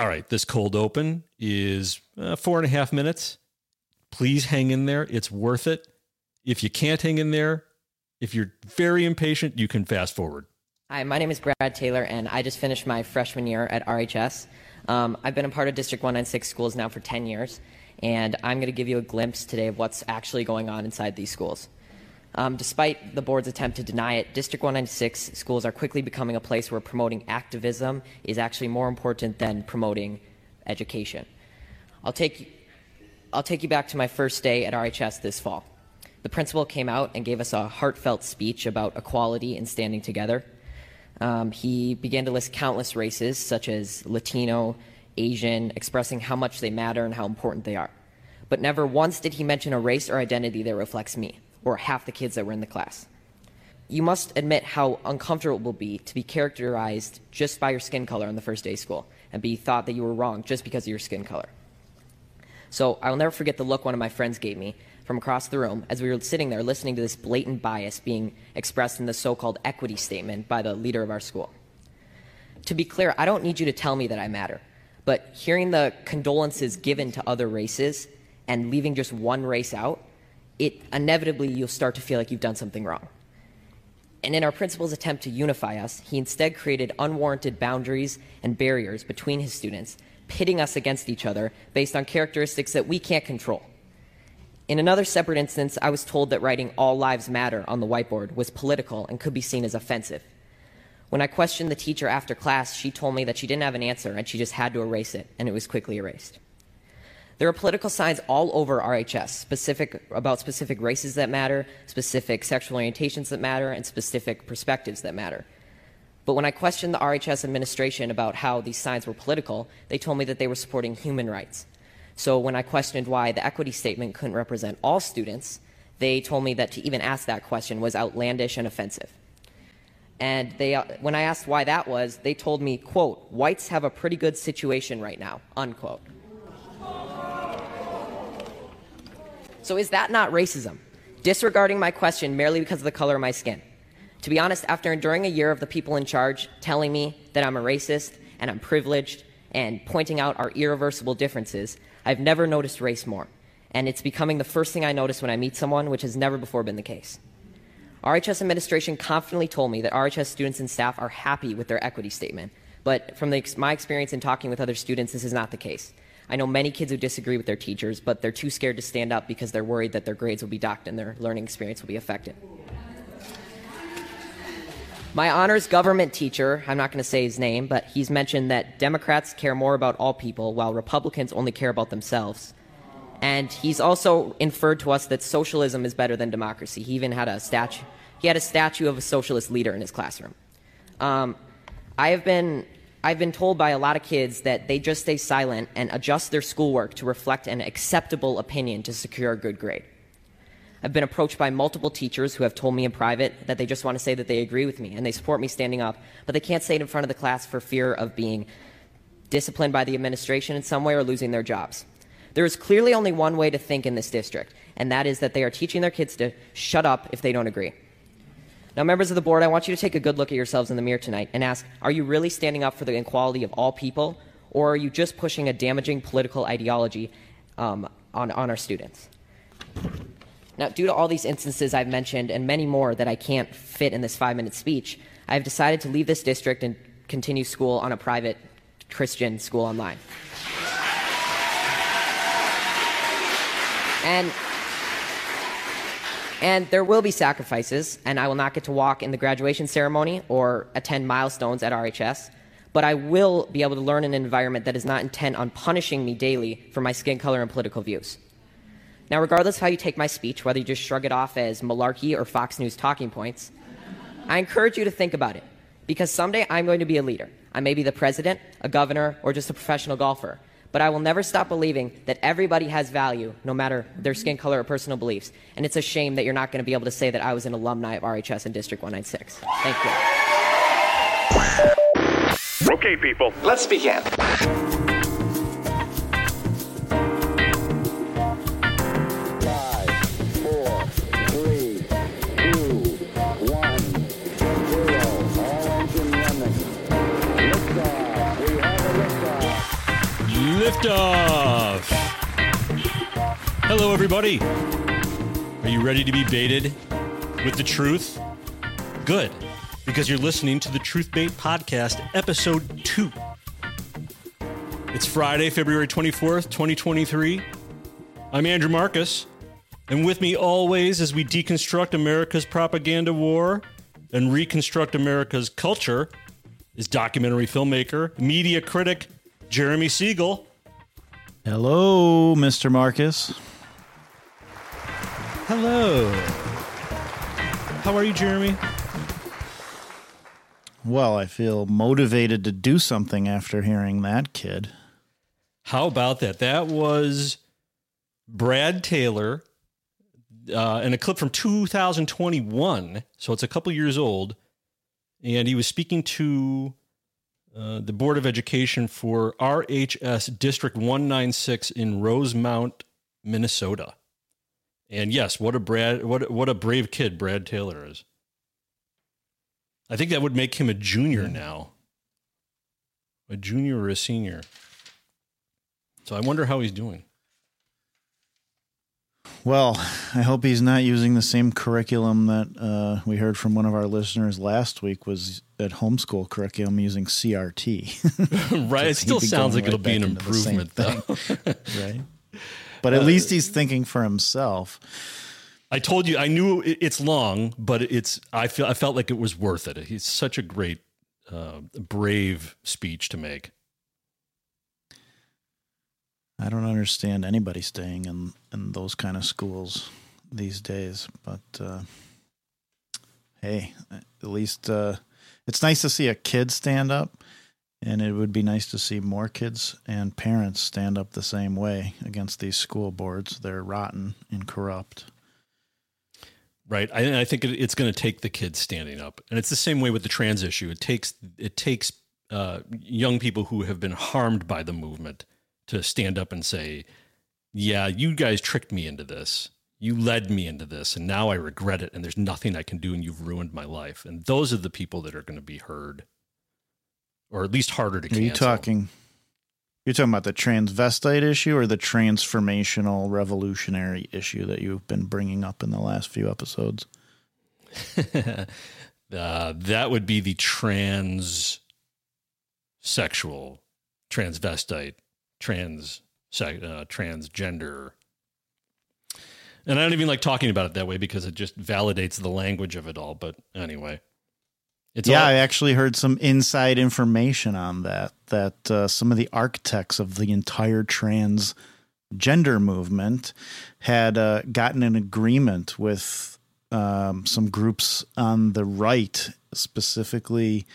All right, this cold open is uh, four and a half minutes. Please hang in there. It's worth it. If you can't hang in there, if you're very impatient, you can fast forward. Hi, my name is Brad Taylor, and I just finished my freshman year at RHS. Um, I've been a part of District 196 schools now for 10 years, and I'm going to give you a glimpse today of what's actually going on inside these schools. Um, despite the board's attempt to deny it, District 196 schools are quickly becoming a place where promoting activism is actually more important than promoting education. I'll take, I'll take you back to my first day at RHS this fall. The principal came out and gave us a heartfelt speech about equality and standing together. Um, he began to list countless races, such as Latino, Asian, expressing how much they matter and how important they are. But never once did he mention a race or identity that reflects me or half the kids that were in the class. You must admit how uncomfortable it will be to be characterized just by your skin color on the first day of school and be thought that you were wrong just because of your skin color. So I will never forget the look one of my friends gave me from across the room as we were sitting there listening to this blatant bias being expressed in the so called equity statement by the leader of our school. To be clear, I don't need you to tell me that I matter, but hearing the condolences given to other races and leaving just one race out it inevitably you'll start to feel like you've done something wrong. And in our principal's attempt to unify us, he instead created unwarranted boundaries and barriers between his students, pitting us against each other based on characteristics that we can't control. In another separate instance, I was told that writing All Lives Matter on the whiteboard was political and could be seen as offensive. When I questioned the teacher after class, she told me that she didn't have an answer and she just had to erase it, and it was quickly erased. There are political signs all over RHS, specific about specific races that matter, specific sexual orientations that matter, and specific perspectives that matter. But when I questioned the RHS administration about how these signs were political, they told me that they were supporting human rights. So when I questioned why the equity statement couldn't represent all students, they told me that to even ask that question was outlandish and offensive. And they, uh, when I asked why that was, they told me, quote, whites have a pretty good situation right now, unquote. So is that not racism? Disregarding my question merely because of the color of my skin. To be honest, after enduring a year of the people in charge telling me that I'm a racist and I'm privileged and pointing out our irreversible differences, I've never noticed race more. And it's becoming the first thing I notice when I meet someone, which has never before been the case. RHS administration confidently told me that RHS students and staff are happy with their equity statement, but from the, my experience in talking with other students, this is not the case. I know many kids who disagree with their teachers, but they're too scared to stand up because they're worried that their grades will be docked and their learning experience will be affected. My honors government teacher, I'm not going to say his name, but he's mentioned that Democrats care more about all people while Republicans only care about themselves. And he's also inferred to us that socialism is better than democracy. He even had a statue. He had a statue of a socialist leader in his classroom. Um, I have been I've been told by a lot of kids that they just stay silent and adjust their schoolwork to reflect an acceptable opinion to secure a good grade. I've been approached by multiple teachers who have told me in private that they just want to say that they agree with me and they support me standing up, but they can't say it in front of the class for fear of being disciplined by the administration in some way or losing their jobs. There is clearly only one way to think in this district, and that is that they are teaching their kids to shut up if they don't agree. Now, members of the board, I want you to take a good look at yourselves in the mirror tonight and ask Are you really standing up for the equality of all people, or are you just pushing a damaging political ideology um, on, on our students? Now, due to all these instances I've mentioned and many more that I can't fit in this five minute speech, I've decided to leave this district and continue school on a private Christian school online. And and there will be sacrifices, and I will not get to walk in the graduation ceremony or attend milestones at RHS, but I will be able to learn in an environment that is not intent on punishing me daily for my skin color and political views. Now, regardless of how you take my speech, whether you just shrug it off as malarkey or Fox News talking points, I encourage you to think about it, because someday I'm going to be a leader. I may be the president, a governor, or just a professional golfer. But I will never stop believing that everybody has value, no matter their skin color or personal beliefs. And it's a shame that you're not going to be able to say that I was an alumni of RHS in District 196. Thank you. Okay, people, let's begin. Liftoff. Hello, everybody. Are you ready to be baited with the truth? Good, because you're listening to the Truth Bait Podcast, Episode 2. It's Friday, February 24th, 2023. I'm Andrew Marcus, and with me always as we deconstruct America's propaganda war and reconstruct America's culture is documentary filmmaker, media critic, Jeremy Siegel. Hello, Mr. Marcus. Hello. How are you, Jeremy? Well, I feel motivated to do something after hearing that kid. How about that? That was Brad Taylor uh, in a clip from 2021. So it's a couple years old. And he was speaking to uh, the Board of Education for RHS District 196 in Rosemount, Minnesota. And yes, what a Brad what what a brave kid Brad Taylor is. I think that would make him a junior now. A junior or a senior. So I wonder how he's doing. Well, I hope he's not using the same curriculum that uh, we heard from one of our listeners last week was at homeschool curriculum using CRT. right. It still sounds like it'll be an improvement, though. right. But at uh, least he's thinking for himself. I told you I knew it's long, but it's I feel I felt like it was worth it. He's such a great, uh, brave speech to make. I don't understand anybody staying in in those kind of schools these days, but uh, hey, at least uh, it's nice to see a kid stand up, and it would be nice to see more kids and parents stand up the same way against these school boards. They're rotten and corrupt. Right. I, I think it, it's going to take the kids standing up, and it's the same way with the trans issue. It takes it takes uh, young people who have been harmed by the movement to stand up and say, yeah, you guys tricked me into this. You led me into this, and now I regret it, and there's nothing I can do, and you've ruined my life. And those are the people that are going to be heard, or at least harder to cancel. Are you talking? You're talking about the transvestite issue or the transformational revolutionary issue that you've been bringing up in the last few episodes? uh, that would be the trans sexual transvestite trans uh, transgender. And I don't even like talking about it that way because it just validates the language of it all. But anyway, it's yeah. All- I actually heard some inside information on that. That uh, some of the architects of the entire trans gender movement had uh, gotten an agreement with um, some groups on the right, specifically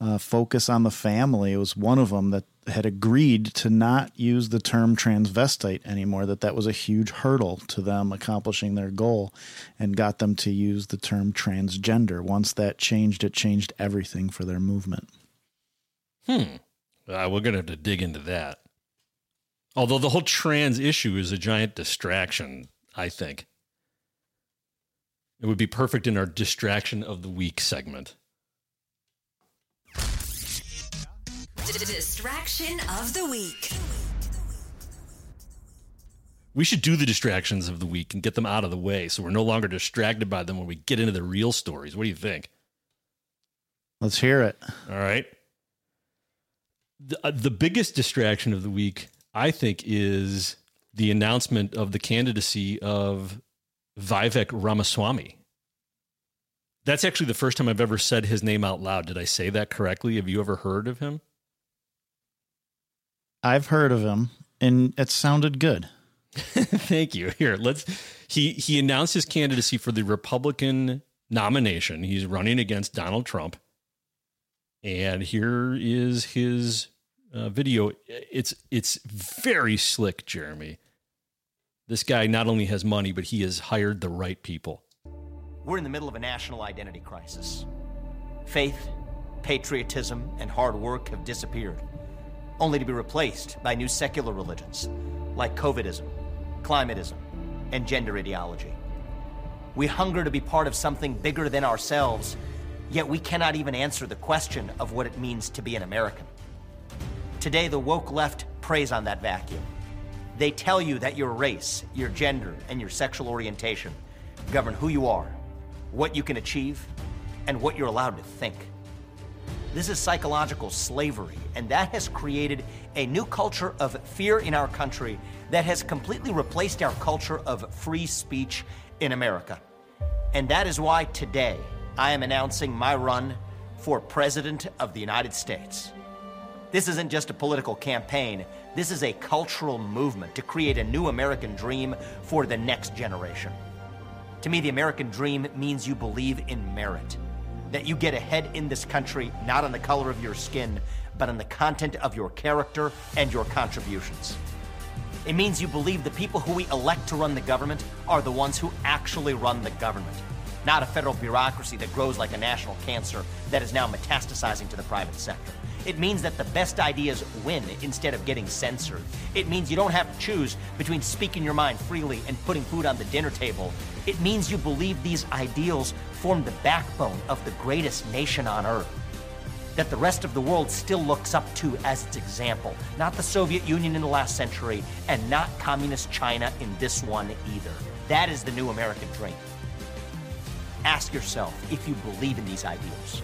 uh, Focus on the Family. It was one of them that had agreed to not use the term transvestite anymore, that that was a huge hurdle to them accomplishing their goal and got them to use the term transgender. Once that changed, it changed everything for their movement. Hmm. Uh, we're going to have to dig into that. Although the whole trans issue is a giant distraction, I think. It would be perfect in our distraction of the week segment. Distraction of the week. We should do the distractions of the week and get them out of the way so we're no longer distracted by them when we get into the real stories. What do you think? Let's hear it. All right. The, uh, the biggest distraction of the week, I think, is the announcement of the candidacy of Vivek Ramaswamy. That's actually the first time I've ever said his name out loud. Did I say that correctly? Have you ever heard of him? I've heard of him, and it sounded good. Thank you. Here, let's. He he announced his candidacy for the Republican nomination. He's running against Donald Trump, and here is his uh, video. It's it's very slick, Jeremy. This guy not only has money, but he has hired the right people. We're in the middle of a national identity crisis. Faith, patriotism, and hard work have disappeared only to be replaced by new secular religions like COVIDism, climatism, and gender ideology. We hunger to be part of something bigger than ourselves, yet we cannot even answer the question of what it means to be an American. Today, the woke left preys on that vacuum. They tell you that your race, your gender, and your sexual orientation govern who you are, what you can achieve, and what you're allowed to think. This is psychological slavery, and that has created a new culture of fear in our country that has completely replaced our culture of free speech in America. And that is why today I am announcing my run for President of the United States. This isn't just a political campaign, this is a cultural movement to create a new American dream for the next generation. To me, the American dream means you believe in merit, that you get ahead in this country not on the color of your skin, but on the content of your character and your contributions. It means you believe the people who we elect to run the government are the ones who actually run the government, not a federal bureaucracy that grows like a national cancer that is now metastasizing to the private sector. It means that the best ideas win instead of getting censored. It means you don't have to choose between speaking your mind freely and putting food on the dinner table. It means you believe these ideals form the backbone of the greatest nation on earth that the rest of the world still looks up to as its example. Not the Soviet Union in the last century, and not Communist China in this one either. That is the new American dream. Ask yourself if you believe in these ideals.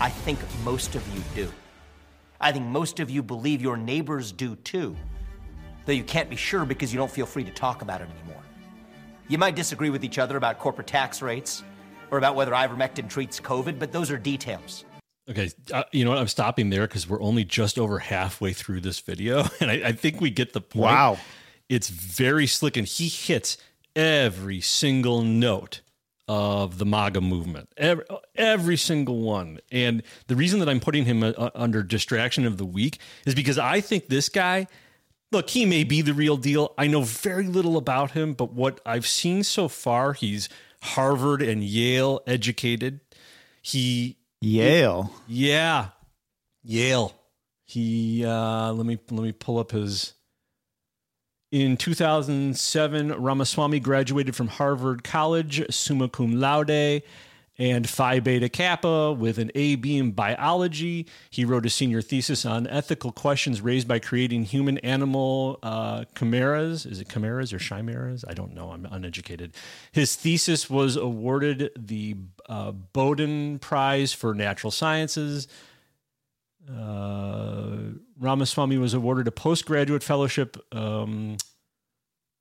I think most of you do. I think most of you believe your neighbors do too, though you can't be sure because you don't feel free to talk about it anymore. You might disagree with each other about corporate tax rates or about whether ivermectin treats COVID, but those are details. Okay, uh, you know what? I'm stopping there because we're only just over halfway through this video, and I, I, think we get the point. Wow, it's very slick, and he hits every single note of the MAGA movement, every, every single one. And the reason that I'm putting him uh, under distraction of the week is because I think this guy. Look, he may be the real deal. I know very little about him, but what I've seen so far, he's Harvard and Yale educated. He Yale. yeah. Yale. He uh let me let me pull up his in 2007 Ramaswamy graduated from Harvard College summa cum laude and Phi Beta Kappa with an AB in biology. He wrote a senior thesis on ethical questions raised by creating human animal uh, chimeras. Is it chimeras or chimeras? I don't know. I'm uneducated. His thesis was awarded the uh, Bowdoin Prize for Natural Sciences. Uh, Ramaswamy was awarded a postgraduate fellowship um,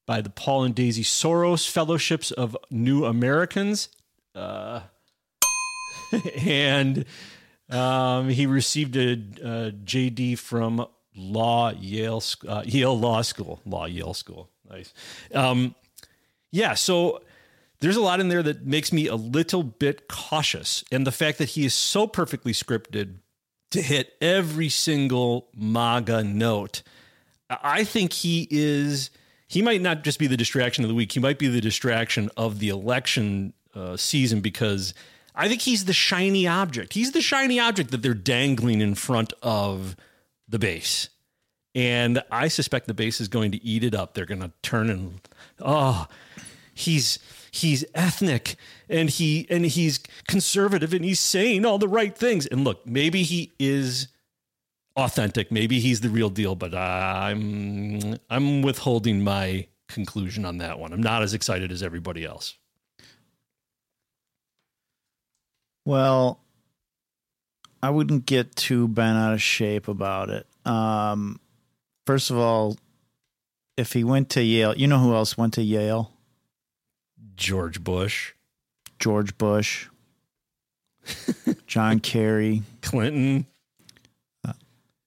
by the Paul and Daisy Soros Fellowships of New Americans. Uh, and um, he received a, a, JD from Law Yale uh, Yale Law School. Law Yale School. Nice. Um, yeah. So there's a lot in there that makes me a little bit cautious, and the fact that he is so perfectly scripted to hit every single MAGA note. I think he is. He might not just be the distraction of the week. He might be the distraction of the election uh, season because I think he's the shiny object. He's the shiny object that they're dangling in front of the base. And I suspect the base is going to eat it up. They're going to turn and oh, he's he's ethnic and he and he's conservative and he's saying all the right things. And look, maybe he is authentic. Maybe he's the real deal, but I'm I'm withholding my conclusion on that one. I'm not as excited as everybody else. Well, I wouldn't get too bent out of shape about it. Um, first of all, if he went to Yale, you know who else went to Yale? George Bush. George Bush. John Kerry. Clinton. Uh,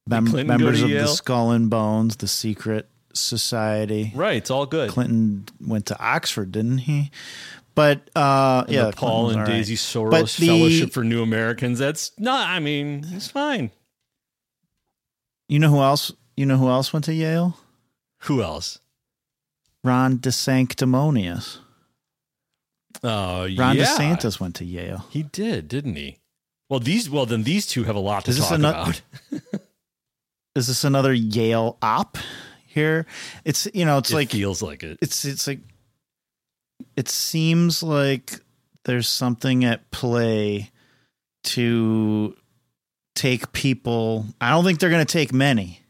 mem- Clinton members of Yale? the Skull and Bones, the secret society. Right, it's all good. Clinton went to Oxford, didn't he? But uh, and yeah, the Paul and Daisy right. Soros the, Fellowship for New Americans. That's not. I mean, it's fine. You know who else? You know who else went to Yale? Who else? Ron DeSanctimonious. Oh, Ron yeah. DeSantis went to Yale. He did, didn't he? Well, these well then these two have a lot to talk about. is this another Yale op here? It's you know it's it like feels like it. It's it's like it seems like there's something at play to take people. I don't think they're going to take many,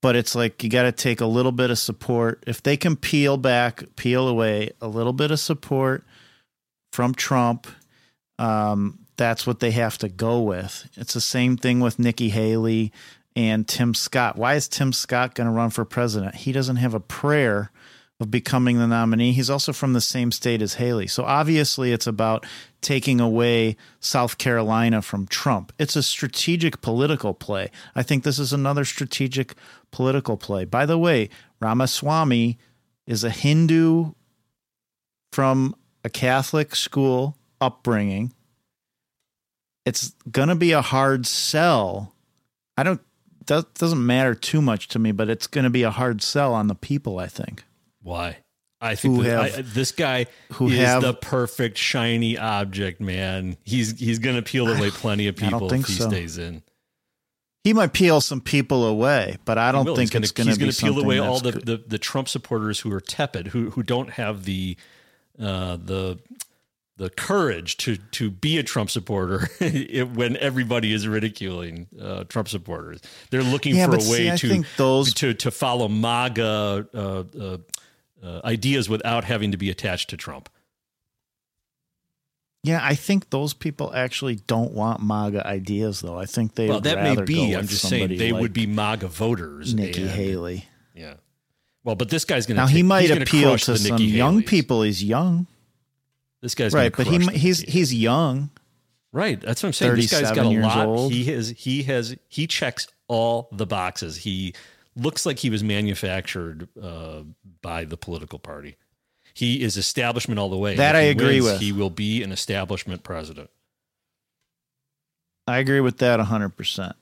but it's like you got to take a little bit of support. If they can peel back, peel away a little bit of support from Trump, um, that's what they have to go with. It's the same thing with Nikki Haley and Tim Scott. Why is Tim Scott going to run for president? He doesn't have a prayer of becoming the nominee. He's also from the same state as Haley. So obviously, it's about taking away South Carolina from Trump. It's a strategic political play. I think this is another strategic political play. By the way, Ramaswamy is a Hindu from a Catholic school upbringing. It's going to be a hard sell. I don't that doesn't matter too much to me, but it's going to be a hard sell on the people, I think. Why? I think Who that- have- I- this guy who is have- the perfect shiny object, man. He's he's going to peel away plenty of people if he so. stays in. He might peel some people away, but I don't think He's it's gonna- going to he's gonna peel away all the, the, the Trump supporters who are tepid, who who don't have the uh, the the courage to to be a Trump supporter it- when everybody is ridiculing uh, Trump supporters. They're looking Yeah, for a but way I to those- to to follow MAGA uh, uh, uh, ideas without having to be attached to Trump. Yeah, I think those people actually don't want MAGA ideas, though. I think they well, would that may be. I'm just saying they like would be MAGA voters. Nikki and- Haley. Yeah. Well, but this guy's going to Now to. he might appeal to some Nikki young Haleys. people. He's young, This guy's right? But he he's he's young. Right. That's what I'm saying. This guy's got a lot. old. He has he has he checks all the boxes. He looks like he was manufactured uh, by the political party. He is establishment all the way. That I agree wins, with. He will be an establishment president. I agree with that hundred percent.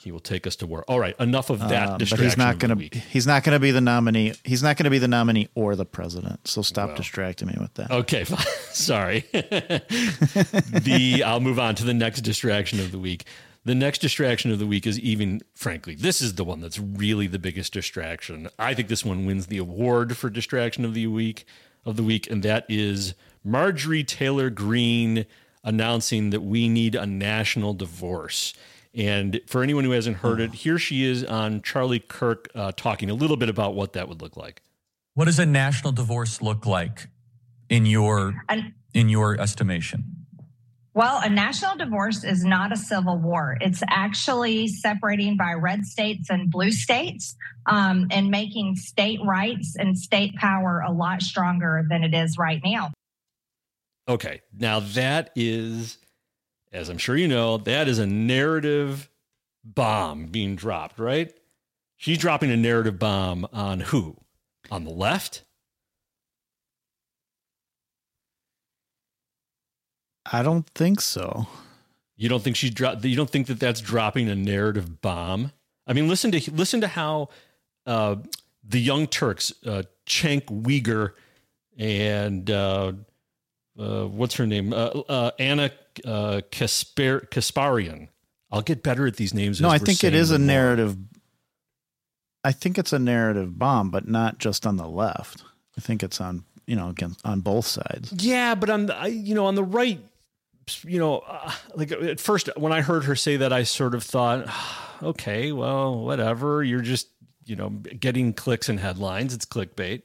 He will take us to war. All right, enough of that Um, but he's not going to. He's not going to be the nominee. He's not going to be the nominee or the president. So stop Well. distracting me with that. Okay, fine. sorry. the I'll move on to the next distraction of the week. The next distraction of the week is even frankly, this is the one that's really the biggest distraction. I think this one wins the award for distraction of the week of the week, and that is Marjorie Taylor Greene announcing that we need a national divorce. And for anyone who hasn't heard it, here she is on Charlie Kirk uh, talking a little bit about what that would look like. What does a national divorce look like in your An- in your estimation? Well, a national divorce is not a civil war. It's actually separating by red states and blue states um, and making state rights and state power a lot stronger than it is right now. Okay. Now that is, as I'm sure you know, that is a narrative bomb being dropped, right? She's dropping a narrative bomb on who? On the left? I don't think so. You don't think she's dro- you don't think that that's dropping a narrative bomb? I mean, listen to listen to how uh, the Young Turks, uh, Cenk Uygur, and uh, uh, what's her name, uh, uh, Anna uh, Kaspar- Kasparian. I'll get better at these names. No, as I we're think it is a more. narrative. I think it's a narrative bomb, but not just on the left. I think it's on you know against on both sides. Yeah, but on the, I, you know, on the right, you know, uh, like at first when I heard her say that, I sort of thought, okay, well, whatever. You're just, you know, getting clicks and headlines. It's clickbait.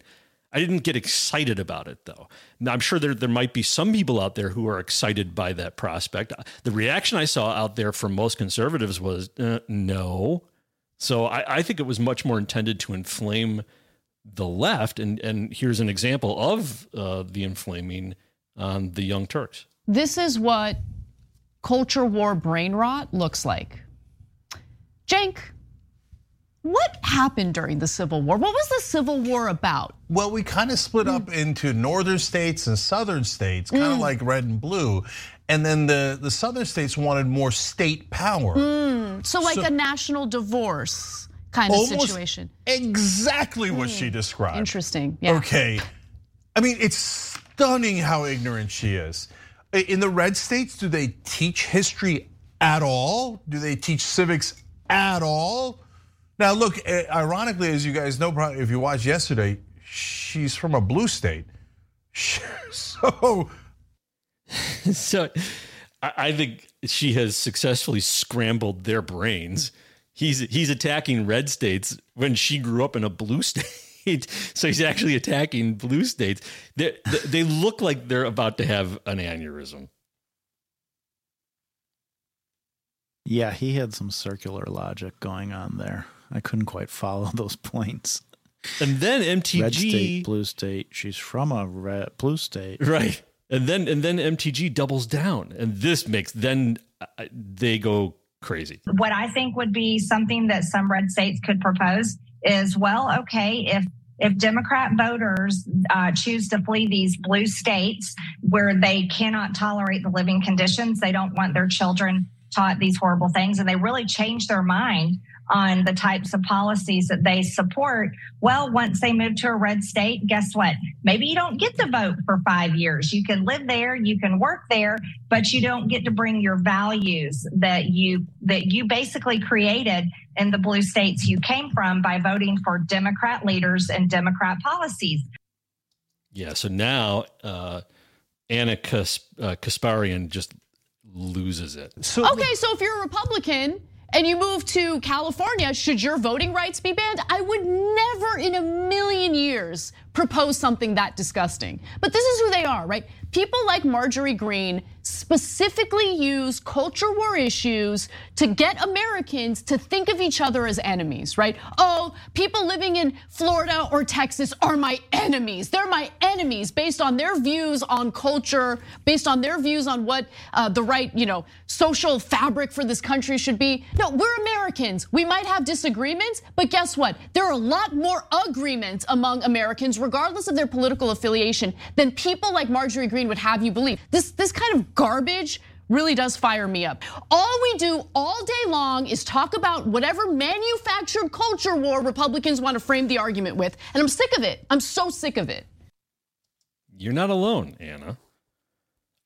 I didn't get excited about it though. Now, I'm sure there there might be some people out there who are excited by that prospect. The reaction I saw out there from most conservatives was uh, no. So I, I think it was much more intended to inflame the left, and and here's an example of uh, the inflaming on the Young Turks. This is what culture war brain rot looks like. Cenk, what happened during the Civil War? What was the Civil War about? Well, we kind of split up hmm. into northern states and southern states, kind of hmm. like red and blue. And then the, the southern states wanted more state power. Hmm. So, like So- a national divorce kind of situation. Exactly what she described. Interesting. Yeah. Okay. I mean, it's stunning how ignorant she is. In the red states, do they teach history at all? Do they teach civics at all? Now, look, eh, ironically, as you guys know, if you watched yesterday, she's from a blue state. So, so I, I think she has successfully scrambled their brains. He's he's attacking red states when she grew up in a blue state. so he's actually attacking blue states. They they look like they're about to have an aneurysm. Yeah, he had some circular logic going on there. I couldn't quite follow those points. And then MTG red state, blue state. She's from a red blue state, right? And then and then MTG doubles down, and this makes then uh, they go crazy. What I think would be something that some red states could propose is, well, okay, if if Democrat voters uh, choose to flee these blue states where they cannot tolerate the living conditions, they don't want their children taught these horrible things, and they really change their mind on the types of policies that they support. Well, once they move to a red state, guess what? Maybe you don't get to vote for five years. You can live there, you can work there, but you don't get to bring your values that you that you basically created in the blue states you came from by voting for Democrat leaders and Democrat policies. Yeah. So now uh, Anna Kas- uh, Kasparian just loses it. So okay, so if you're a Republican and you move to California, should your voting rights be banned? I would never in a million years propose something that disgusting. But this is who they are, right? People like Marjorie Greene specifically use culture war issues to get Americans to think of each other as enemies, right? Oh, people living in Florida or Texas are my enemies. They're my enemies based on their views on culture, based on their views on what uh, the right, you know, social fabric for this country should be. No, we're Americans. We might have disagreements, but guess what? There are a lot more agreements among Americans regardless of their political affiliation, than people like Marjorie Greene would have you believe. This, this kind of garbage really does fire me up. All we do all day long is talk about whatever manufactured culture war Republicans want to frame the argument with. And I'm sick of it. I'm so sick of it. You're not alone, Anna.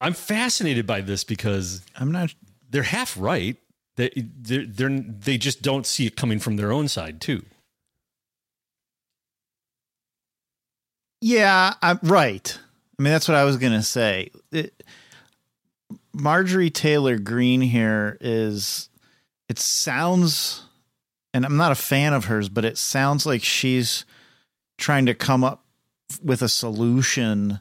I'm fascinated by this because I'm not. They're half right. They they're, they're they just don't see it coming from their own side too. Yeah, I'm right. I mean, that's what I was going to say. It, Marjorie Taylor Greene here is, it sounds, and I'm not a fan of hers, but it sounds like she's trying to come up with a solution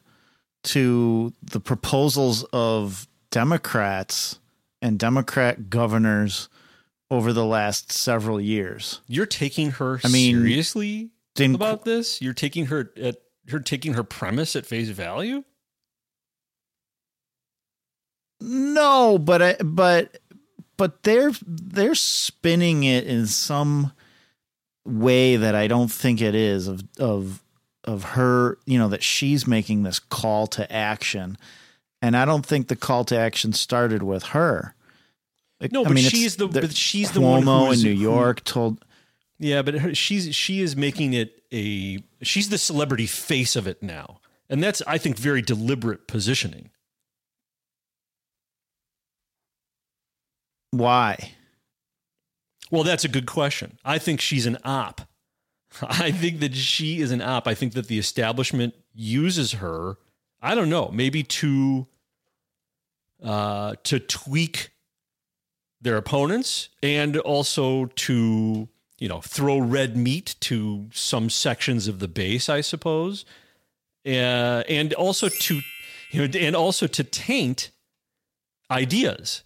to the proposals of Democrats and Democrat governors over the last several years. You're taking her I mean, seriously about this? You're taking her at her taking her premise at face value? No, but I, but but they're they're spinning it in some way that I don't think it is of of of her, you know, that she's making this call to action. And I don't think the call to action started with her. No, I but mean, she's the, the but she's the one who in New York told yeah, but her, she's she is making it a she's the celebrity face of it now, and that's I think very deliberate positioning. Why? Well, that's a good question. I think she's an op. I think that she is an op. I think that the establishment uses her. I don't know, maybe to uh, to tweak their opponents and also to you know, throw red meat to some sections of the base, I suppose, uh, and also to, you know, and also to taint ideas.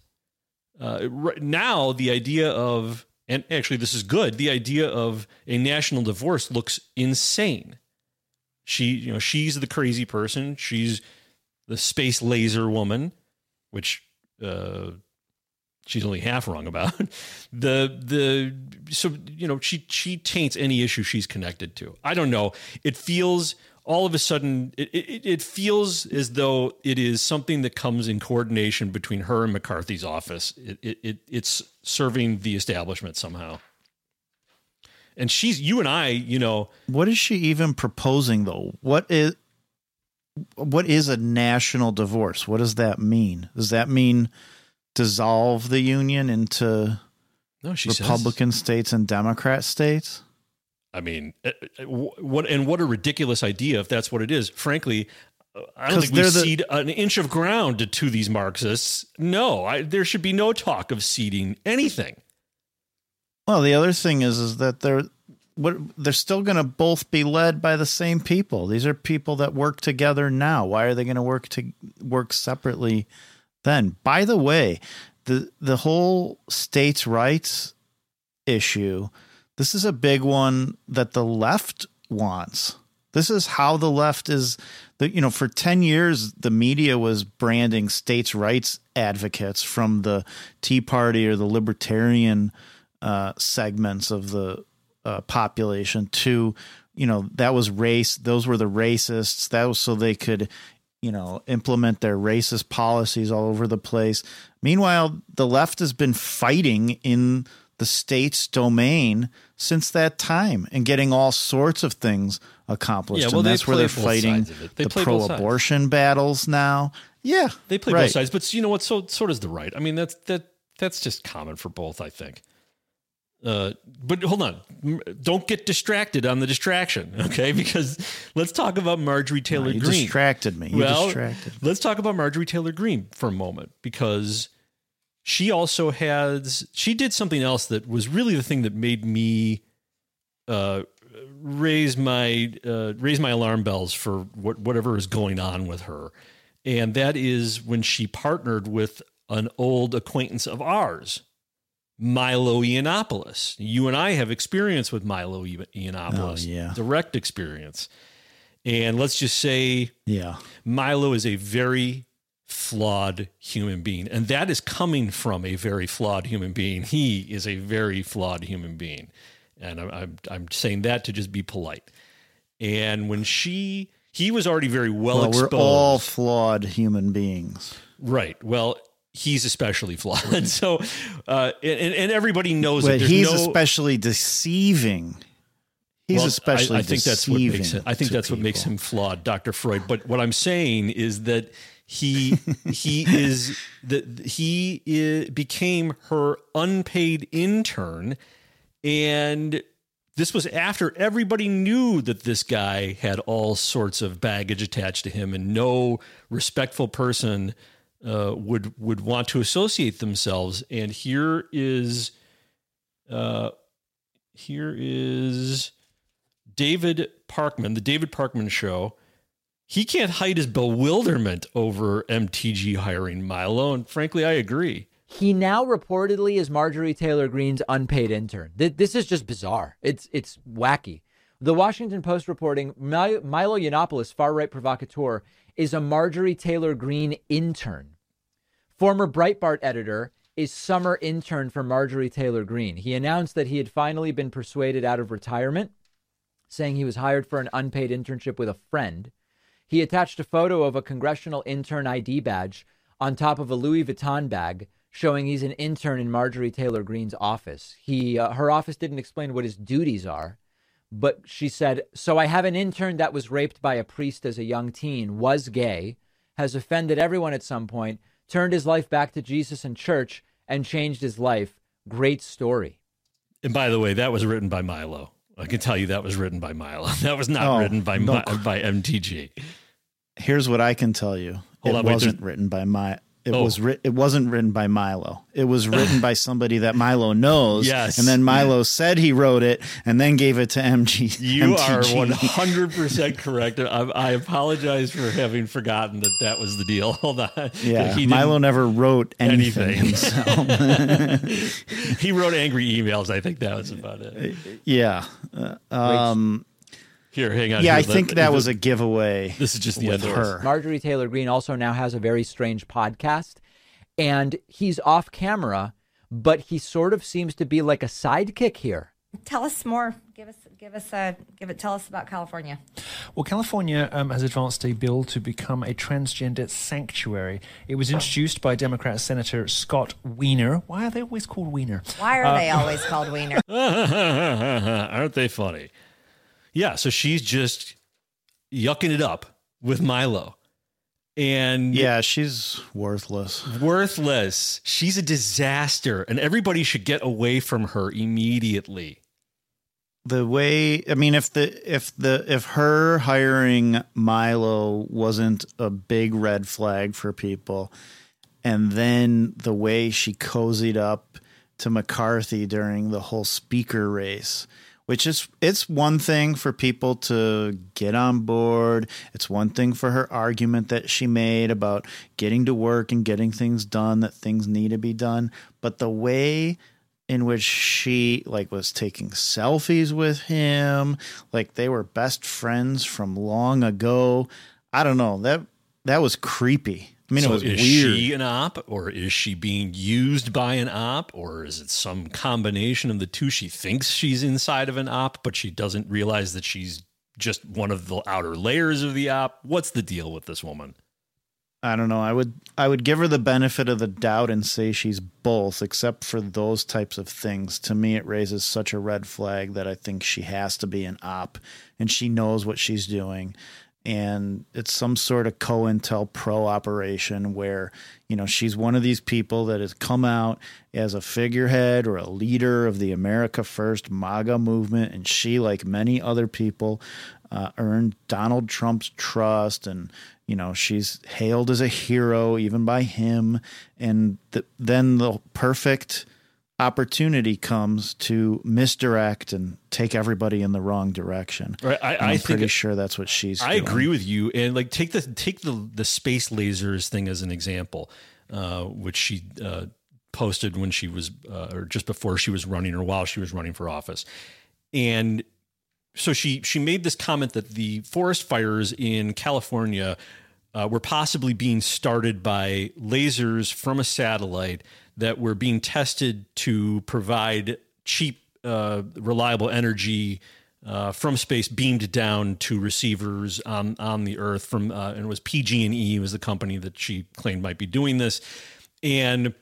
Uh, right now, the idea of, and actually, this is good. The idea of a national divorce looks insane. She, you know, she's the crazy person. She's the space laser woman, which uh, she's only half wrong about. The the so you know she she taints any issue she's connected to. I don't know. It feels all of a sudden it, it, it feels as though it is something that comes in coordination between her and mccarthy's office. It, it, it it's serving the establishment somehow. And she's you and i you know. What is she even proposing though? What is what is a national divorce? What does that mean? Does that mean dissolve the union into no, Republican says, states and Democrat states? I mean, eh, eh, what and what a ridiculous idea if that's what it is. Frankly, I don't think we cede an inch of ground to, to these Marxists. No, I, there should be no talk of ceding anything. Well, the other thing is, is that they're what they're still going to both be led by the same people. These are people that work together now. Why are they going to work to work separately then? By the way, the the whole states' rights issue. This is a big one that the left wants. This is how the left is the you know for 10 years the media was branding states rights advocates from the Tea Party or the libertarian uh, segments of the uh, population to you know that was race those were the racists that was so they could you know implement their racist policies all over the place meanwhile the left has been fighting in the state's domain since that time and getting all sorts of things accomplished. Yeah, well, and that's where they're fighting sides of it. They the play both sides. pro-abortion battles now. Yeah, They play right. both sides, but you know what? So so does the right. I mean, that's that that's just common for both. I think. Uh, but hold on, don't get distracted on the distraction, okay? Because let's talk about Marjorie Taylor you Greene. distracted me. You well, distracted let's talk about Marjorie Taylor Greene for a moment because she also has she did something else that was really the thing that made me uh, raise my uh, raise my alarm bells for what whatever is going on with her, and that is when she partnered with an old acquaintance of ours, Milo Yiannopoulos. You and I have experience with Milo Yiannopoulos, Oh, yeah. direct experience, and let's just say Yeah. Milo is a very flawed human being. And that is coming from a very flawed human being. He is a very flawed human being. And I'm, I'm, I'm saying that to just be polite. And when she, he was already very well, Well, exposed. we're all flawed human beings. right. Well, he's especially flawed. so, uh, and, and everybody knows that he's no, especially deceiving. He's Well, especially I, I think that's what deceiving. makes it, I think that's what makes him flawed, Dr. Freud. But what I'm saying is that he he is that he is, became her unpaid intern, and this was after everybody knew that this guy had all sorts of baggage attached to him, and no respectful person uh, would would want to associate themselves. And here is, uh, here is David Pakman, the David Pakman Show. He can't hide his bewilderment over MTG hiring Milo, and frankly, I agree. He now reportedly is Marjorie Taylor Greene's unpaid intern. Th- This is just bizarre. It's it's wacky. The Washington Post reporting Milo Yiannopoulos, far right provocateur, is a Marjorie Taylor Greene intern. Former Breitbart editor is summer intern for Marjorie Taylor Greene. He announced that he had finally been persuaded out of retirement, saying he was hired for an unpaid internship with a friend. He attached a photo of a congressional intern ID badge on top of a Louis Vuitton bag, showing he's an intern in Marjorie Taylor Greene's office. He, uh, her office didn't explain what his duties are, but she said, "So I have an intern that was raped by a priest as a young teen, was gay, has offended everyone at some point, turned his life back to Jesus and church, and changed his life. Great story." And by the way, that was written by Milo. I can tell you that was written by Milo. That was not Oh, written by no. Mi- by MTG. Here's what I can tell you. Hold it on, wasn't there's- written by my. It Oh. was writ- It wasn't written by Milo. It was written by somebody that Milo knows. Yes. And then Milo said he wrote it, and then gave it to MG. You are one hundred percent correct. I, I apologize for having forgotten that that was the deal. Hold on. Yeah, he Milo never wrote anything, anything. he wrote angry emails. I think that was about it. yeah. Uh, um, Here, hang on. yeah, Here, I let- think that this- was a giveaway. This is just the with end of her. Marjorie Taylor Greene also now has a very strange podcast, and he's off camera, but he sort of seems to be like a sidekick here. Tell us more. Give us, give us a, give it. Tell us about California. Well, California um, has advanced a bill to become a transgender sanctuary. It was introduced by Democrat Senator Scott Wiener. Why are they always called Wiener? Why are Uh, they always called Wiener? Aren't they funny? Yeah, so she's just yucking it up with Milo. And Yeah, she's worthless. worthless. She's a disaster, and everybody should get away from her immediately. the way I mean if the if the if her hiring Milo wasn't a big red flag for people and then the way she cozied up to McCarthy during the whole speaker race which is it's one thing for people to get on board. It's one thing for her argument that she made about getting to work and getting things done that things need to be done. But the way in which she like was taking selfies with him like they were best friends from long ago i don't know that that was creepy i mean so it was is weird she an op, or is she being used by an op, or is it some combination of the two? She thinks she's inside of an op, but she doesn't realize that she's just one of the outer layers of the op. What's the deal with this woman? I don't know. I would I would give her the benefit of the doubt and say she's both, except for those types of things. To me, it raises such a red flag that I think she has to be an op, and she knows what she's doing, and it's some sort of COINTEL pro operation where you know she's one of these people that has come out as a figurehead or a leader of the America First MAGA movement, and she, like many other people, uh, earned Donald Trump's trust. And you know she's hailed as a hero even by him. And th- then the perfect opportunity comes to misdirect and take everybody in the wrong direction Right, I- I i'm think pretty sure that's what she's I doing. agree with you, and like take the take the the space lasers thing as an example, uh, which she uh, posted when she was uh, or just before she was running or while she was running for office, and so she she made this comment that the forest fires in California uh, were possibly being started by lasers from a satellite that were being tested to provide cheap, uh, reliable energy uh, from space beamed down to receivers on on the Earth. From uh, and it was PG&E was the company that she claimed might be doing this, and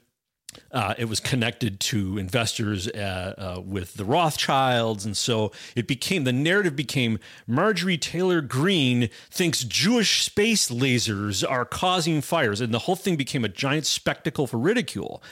uh, it was connected to investors uh, uh, with the Rothschilds, and so it became the narrative became Marjorie Taylor Greene thinks Jewish space lasers are causing fires, and the whole thing became a giant spectacle for ridicule.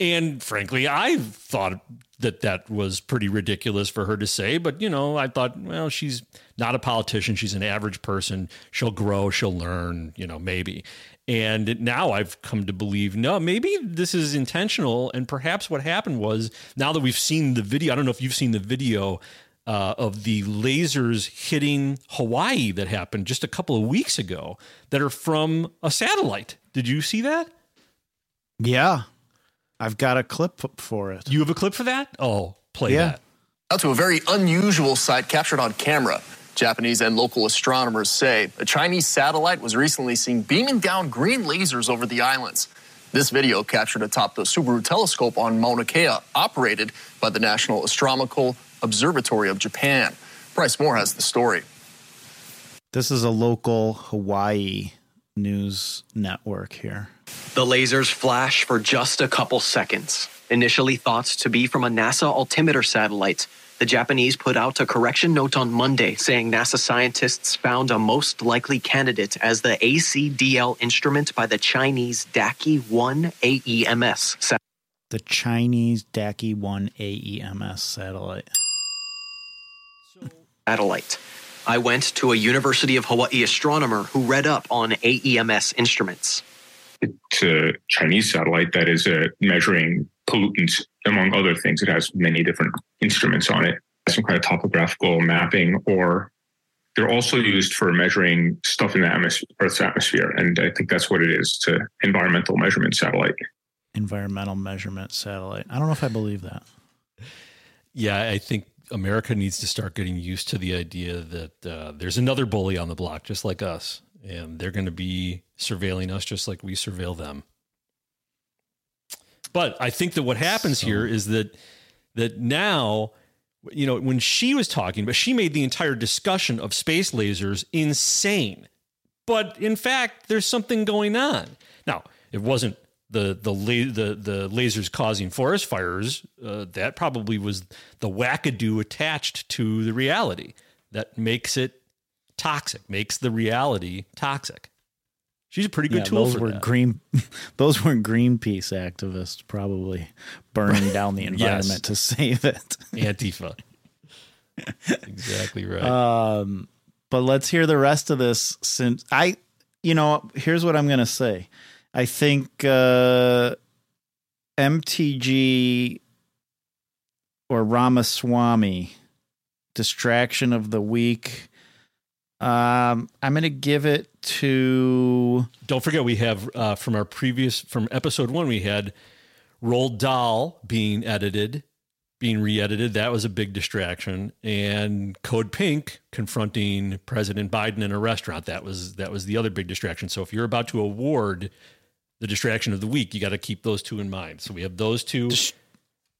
And frankly, I thought that that was pretty ridiculous for her to say, but you know, I thought, well, she's not a politician; she's an average person. She'll grow, she'll learn, you know, maybe. And now I've come to believe, no, maybe this is intentional. And perhaps what happened was now that we've seen the video, I don't know if you've seen the video uh, of the lasers hitting Hawaii that happened just a couple of weeks ago that are from a satellite. Did you see that? yeah i've got a clip for it You have a clip for that? Oh, play Yeah. that. Now to a very unusual sight captured on camera. Japanese and local astronomers say a Chinese satellite was recently seen beaming down green lasers over the islands. This video captured atop the Subaru telescope on Mauna Kea, operated by the National Astronomical Observatory of Japan. Bryce Moore has the story. this is a local hawaii news network here The lasers flash for just a couple seconds. Initially thought to be from a NASA altimeter satellite, the Japanese put out a correction note on Monday saying NASA scientists found a most likely candidate as the ACDL instrument by the Chinese Daki 1 AEMS sa- the chinese daki 1 aems satellite satellite. I went to a University of Hawaii astronomer who read up on AEMS instruments. It's a Chinese satellite that is uh, measuring pollutants, among other things. It has many different instruments on it, some kind of topographical mapping, or they're also used for measuring stuff in the atmos- Earth's atmosphere. And I think that's what it is. to environmental measurement satellite. environmental measurement satellite i don't know if i believe that Yeah, I think America needs to start getting used to the idea that uh, there's another bully on the block just like us, and they're going to be surveilling us just like we surveil them. But I think that what happens here is that that now, you know, when she was talking, but she made the entire discussion of space lasers insane. But in fact, there's something going on. Now, it wasn't the the la- the the lasers causing forest fires. Uh, that probably was the wackadoo attached to the reality that makes it toxic, makes the reality toxic. She's a pretty good Yeah, tool those were that. green those were greenpeace activists probably burning down the Yes. environment to save it Antifa. exactly right. Um, but let's hear the rest of this. Since I, you know, here's what I'm going to say. I think uh, MTG or Ramaswamy distraction of the week. Um, I'm going to give it to. Don't forget, we have uh, from our previous from episode one, we had Roald Dahl being edited, being re-edited. That was a big distraction, and Code Pink confronting President Biden in a restaurant. That was that was the other big distraction. So if you're about to award the distraction of the week, you got to keep those two in mind. So we have those two,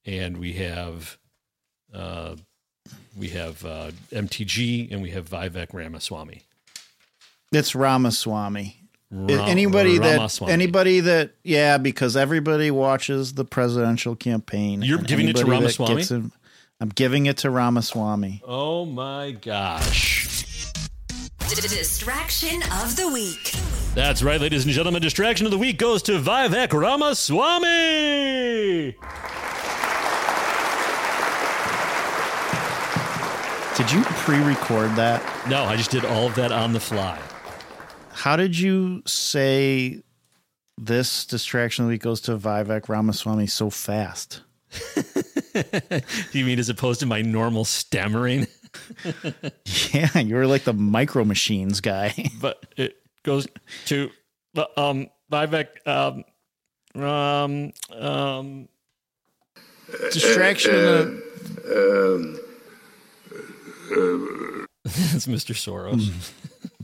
and we have. Uh, we have uh, MTG and we have Vivek Ramaswamy. It's Ramaswamy. Ra- anybody Ramaswamy. that anybody that yeah, because everybody watches the presidential campaign. You're giving it to anybody Ramaswamy? in- I'm giving it to Ramaswamy. Oh my gosh. Distraction of the week. That's right, ladies and gentlemen. Distraction of the week goes to Vivek Ramaswamy. Did you pre-record that? No, I just did all of that on the fly. How did you say this distraction of the week goes to Vivek Ramaswamy so fast? You mean as opposed to my normal stammering? Yeah, you were like the micro machines guy. but it goes to um Vivek um um um distraction of Um, It's Mr. Soros.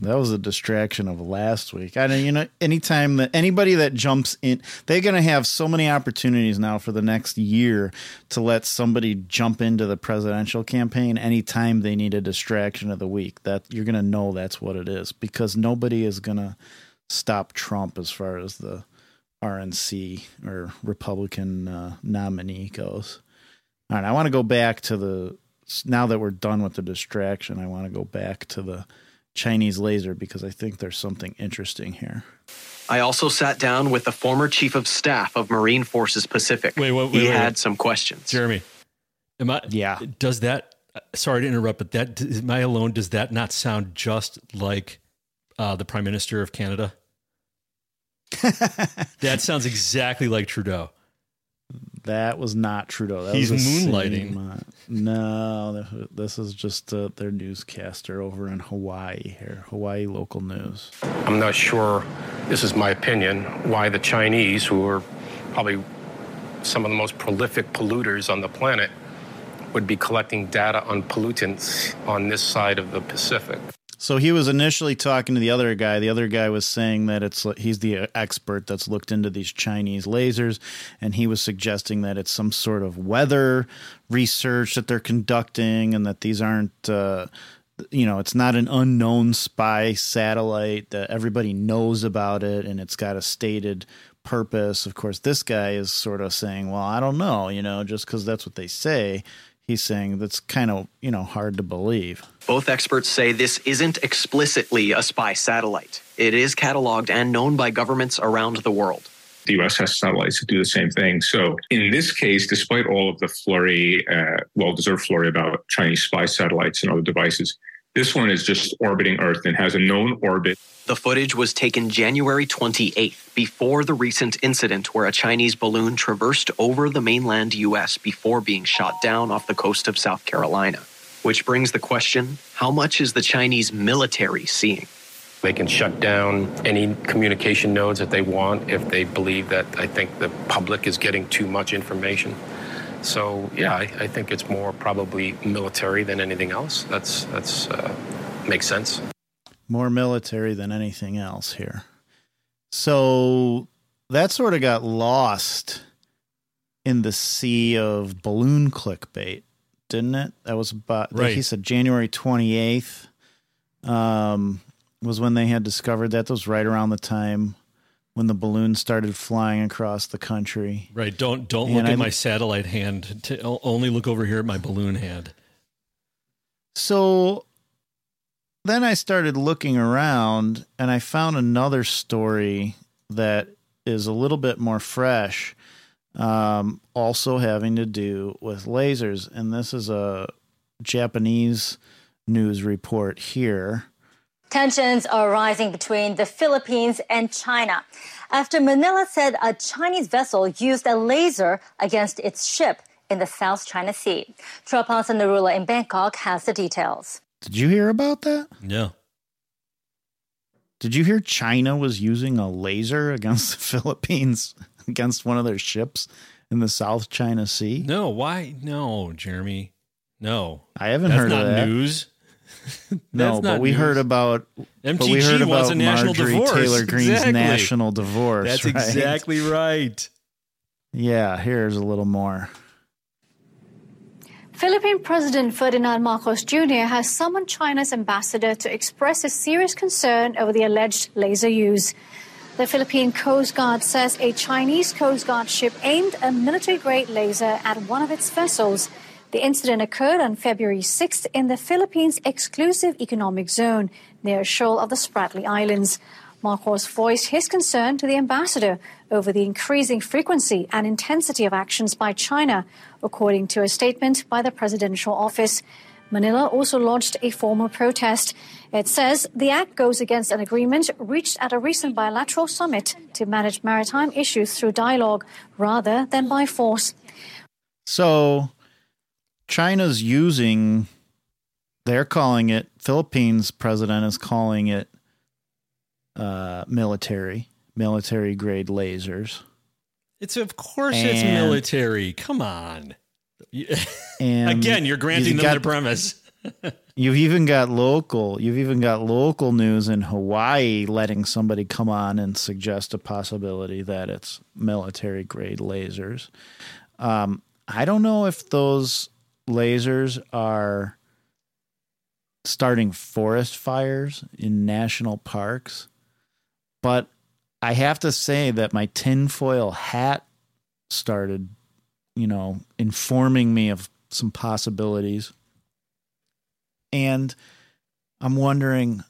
That was a distraction of last week. I know, you know, anytime that anybody that jumps in, they're going to have so many opportunities now for the next year to let somebody jump into the presidential campaign anytime they need a distraction of the week. That you're going to know that's what it is because nobody is going to stop Trump as far as the RNC or Republican uh, nominee goes. All right, I want to go back to the now that we're done with the distraction. I want to go back to the Chinese laser because I think there's something interesting here. I also sat down with the former chief of staff of Marine Forces Pacific. Wait, wait, he wait, wait, had wait. some questions. Jeremy, am I? Yeah. Does that? Sorry to interrupt, but that am I alone? Does that not sound just like uh, the Prime Minister of Canada? that sounds exactly like Trudeau. That was not Trudeau. That He's was moonlighting. same, uh, no, this is just uh, their newscaster over in Hawaii here, Hawaii local news. I'm not sure, this is my opinion, why the Chinese, who are probably some of the most prolific polluters on the planet, would be collecting data on pollutants on this side of the Pacific. So he was initially talking to the other guy. The other guy was saying that it's he's the expert that's looked into these Chinese lasers, and he was suggesting that it's some sort of weather research that they're conducting, and that these aren't. Uh, you know, it's not an unknown spy satellite that everybody knows about it, and it's got a stated purpose. Of course, this guy is sort of saying, "Well, I don't know," you know, just because that's what they say. He's saying that's kind of you know hard to believe. Both experts say this isn't explicitly a spy satellite. It is cataloged and known by governments around the world. The US has satellites that do the same thing. So in this case, despite all of the flurry, uh, well deserved flurry about Chinese spy satellites and other devices, this one is just orbiting Earth and has a known orbit. The footage was taken January 28th, before the recent incident where a Chinese balloon traversed over the mainland US before being shot down off the coast of South Carolina. Which brings the question how much is the Chinese military seeing? They can shut down any communication nodes that they want if they believe that I think the public is getting too much information. So yeah, I, I think it's more probably military than anything else. That's that's uh, makes sense. more military than anything else here. So that sort of got lost in the sea of balloon clickbait, didn't it? That was about like he said January 28th um was when they had discovered that. That was right around the time when the balloon started flying across the country. Right. Don't don't And look I- at my satellite hand. To, only look over here at my balloon hand. So then I started looking around and I found another story that is a little bit more fresh, um, also having to do with lasers. And this is a Japanese news report here. Tensions are rising between the Philippines and China after Manila said a Chinese vessel used a laser against its ship in the South China Sea. Trapansa Narula in Bangkok has the details. Did you hear about that? Yeah. Did you hear China was using a laser against the Philippines against one of their ships in the South China Sea? No, why? No, Jeremy. No. I haven't That's heard not of that. news. No, but we news. heard about but we heard wants about a national Marjorie divorce. Taylor Greene's Exactly. national divorce. That's right? exactly right. Yeah, here's a little more. Philippine President Ferdinand Marcos Jr. has summoned China's ambassador to express his serious concern over the alleged laser use. The Philippine Coast Guard says a Chinese Coast Guard ship aimed a military grade laser at one of its vessels. The incident occurred on February 6th in the Philippines' exclusive economic zone near a shoal of the Spratly Islands. Marcos voiced his concern to the ambassador over the increasing frequency and intensity of actions by China, according to a statement by the presidential office. Manila also launched a formal protest. It says the act goes against an agreement reached at a recent bilateral summit to manage maritime issues through dialogue rather than by force. So China's using they're calling it Philippines president is calling it uh military, military grade lasers. It's of course it's military. Come on. And Again, you're granting them got- their premise. You've even got local. You've even got local news in Hawaii letting somebody come on and suggest a possibility that it's military grade lasers. Um, I don't know if those lasers are starting forest fires in national parks, but I have to say that my tinfoil hat started, you know, informing me of some possibilities. And I'm wondering,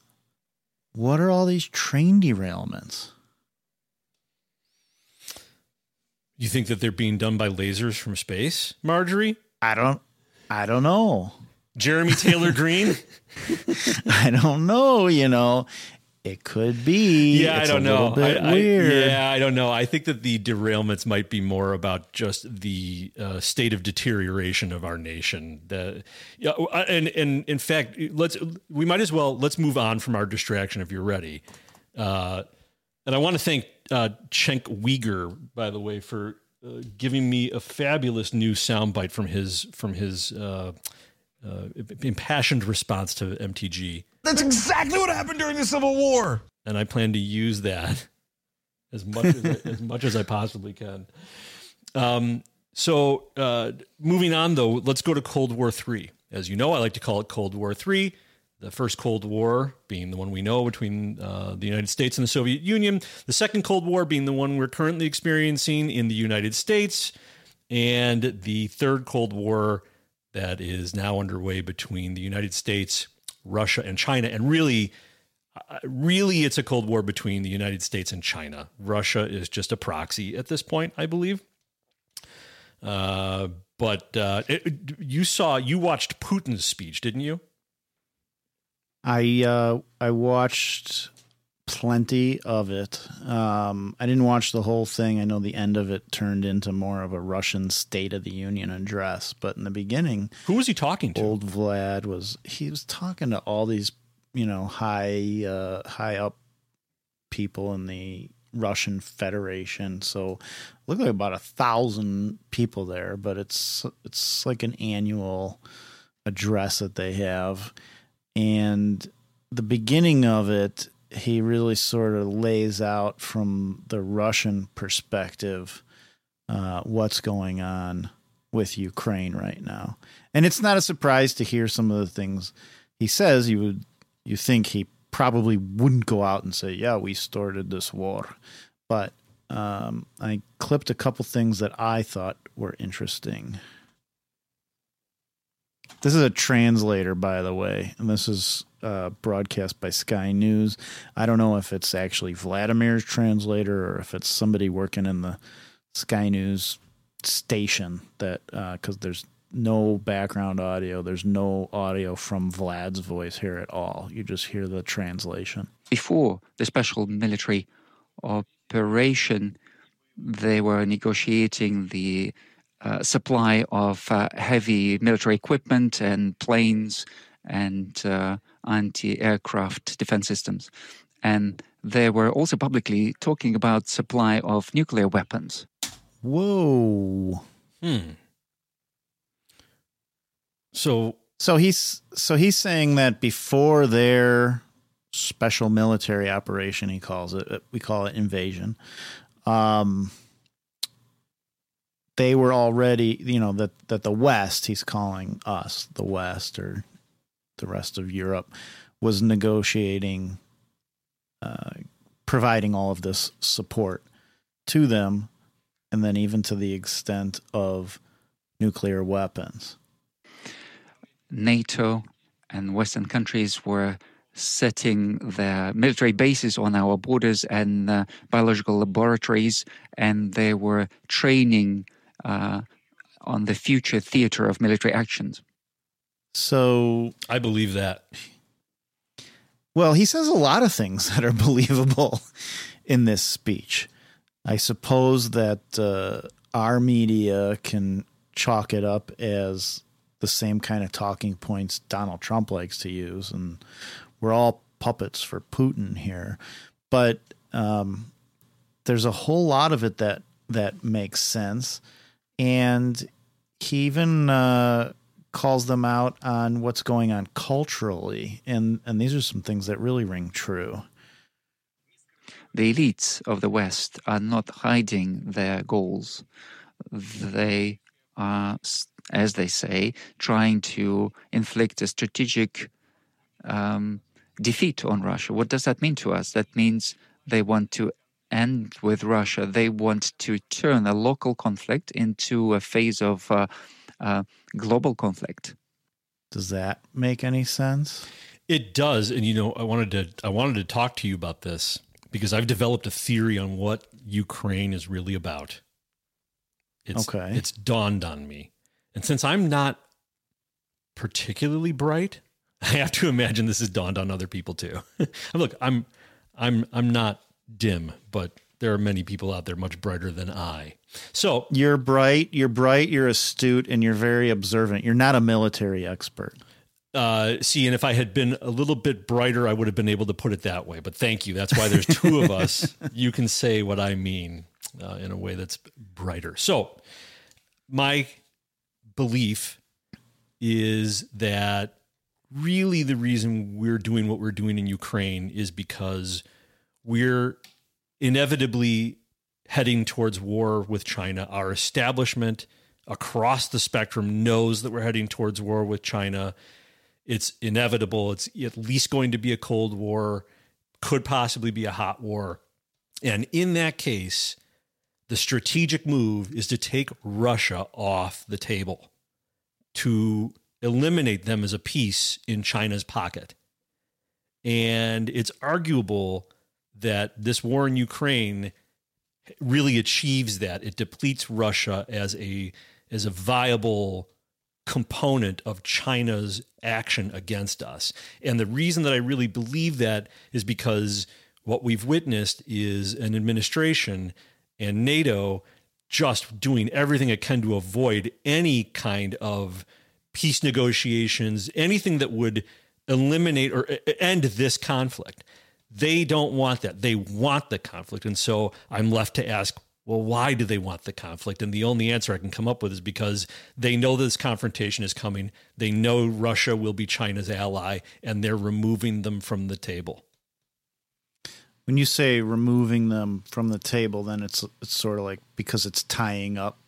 what are all these train derailments? You think that they're being done by lasers from space, Marjorie? I don't I don't know. Jeremy Taylor Green? I don't know, you know. It could be. Yeah, It's I don't a know. Bit I, I- yeah, I don't know. I think that the derailments might be more about just the uh, state of deterioration of our nation. The, yeah, uh, and and in fact, let's we might as well let's move on from our distraction if you're ready. Uh, and I want to thank uh, Cenk Uygur, by the way, for uh, giving me a fabulous new soundbite from his from his uh, uh, impassioned response to MTG That's exactly what happened during the Civil War. and I plan to use that as much as I, as much as I possibly can. Um, so uh, moving on, though, let's go to Cold War Three. As you know, I like to call it Cold War Three. The first Cold War being the one we know between uh, the United States and the Soviet Union. The second Cold War being the one we're currently experiencing in the United States. And the third Cold War that is now underway between the United States, Russia, and China. And really, uh, really, it's a Cold War between the United States and China. Russia is just a proxy at this point, I believe. Uh, but uh, it, you saw, you watched Putin's speech, didn't you? I uh, I watched plenty of it. Um, I didn't watch the whole thing. I know the end of it turned into more of a Russian State of the Union address, but in the beginning, who was he talking to? Old Vlad was he was talking to all these you know high uh, high up people in the Russian Federation. So it looked like about a thousand people there, but it's it's like an annual address that they have. And the beginning of it, he really sort of lays out from the Russian perspective uh, what's going on with Ukraine right now. And it's not a surprise to hear some of the things he says. You would you think he probably wouldn't go out and say, "Yeah, we started this war," but um, I clipped a couple things that I thought were interesting. This is a translator, by the way, and this is uh, broadcast by Sky News. I don't know if it's actually Vladimir's translator or if it's somebody working in the Sky News station that because there's no background audio. There's no audio from Vlad's voice here at all. You just hear the translation. Before the special military operation, they were negotiating the uh, supply of uh, heavy military equipment and planes and uh, anti aircraft defense systems. And they were also publicly talking about supply of nuclear weapons. Whoa. Hmm. So so he's so he's saying that before their special military operation, he calls it. We call it invasion. Um, they were already, you know, that that the West, he's calling us the West or the rest of Europe, was negotiating, uh, providing all of this support to them, and then even to the extent of nuclear weapons. NATO and Western countries were setting their military bases on our borders and uh, biological laboratories, and they were training uh, on the future theater of military actions. So I believe that. Well, he says a lot of things that are believable in this speech. I suppose that uh, our media can chalk it up as the same kind of talking points Donald Trump likes to use, and we're all puppets for Putin here. But um, there's a whole lot of it that that makes sense, and he even uh, calls them out on what's going on culturally, and and these are some things that really ring true. The elites of the West are not hiding their goals; they are, as they say, trying to inflict a strategic um, defeat on Russia. What does that mean to us? That means they want to end with Russia. They want to turn a local conflict into a phase of uh, uh, global conflict. Does that make any sense? It does, and you know, I wanted to I wanted to talk to you about this because I've developed a theory on what Ukraine is really about. It's, okay, it's dawned on me, and since I'm not particularly bright, I have to imagine this has dawned on other people too. Look, I'm I'm I'm not dim, but there are many people out there much brighter than I. So you're bright, you're bright, you're astute, and you're very observant. You're not a military expert. Uh, see, and if I had been a little bit brighter, I would have been able to put it that way. But thank you. That's why there's two of us. You can say what I mean uh, in a way that's brighter. So, my belief is that really the reason we're doing what we're doing in Ukraine is because we're inevitably heading towards war with China. Our establishment across the spectrum knows that we're heading towards war with China. It's inevitable. It's at least going to be a Cold War, could possibly be a hot war. And in that case, the strategic move is to take Russia off the table, to eliminate them as a piece in China's pocket. And it's arguable that this war in Ukraine really achieves that. It depletes Russia as a as a viable component of China's action against us. And the reason that I really believe that is because what we've witnessed is an administration and NATO just doing everything it can to avoid any kind of peace negotiations, anything that would eliminate or end this conflict. They don't want that. They want the conflict. And so I'm left to ask, well, why do they want the conflict? And the only answer I can come up with is because they know this confrontation is coming. They know Russia will be China's ally, and they're removing them from the table. When you say removing them from the table, then it's it's sort of like because it's tying up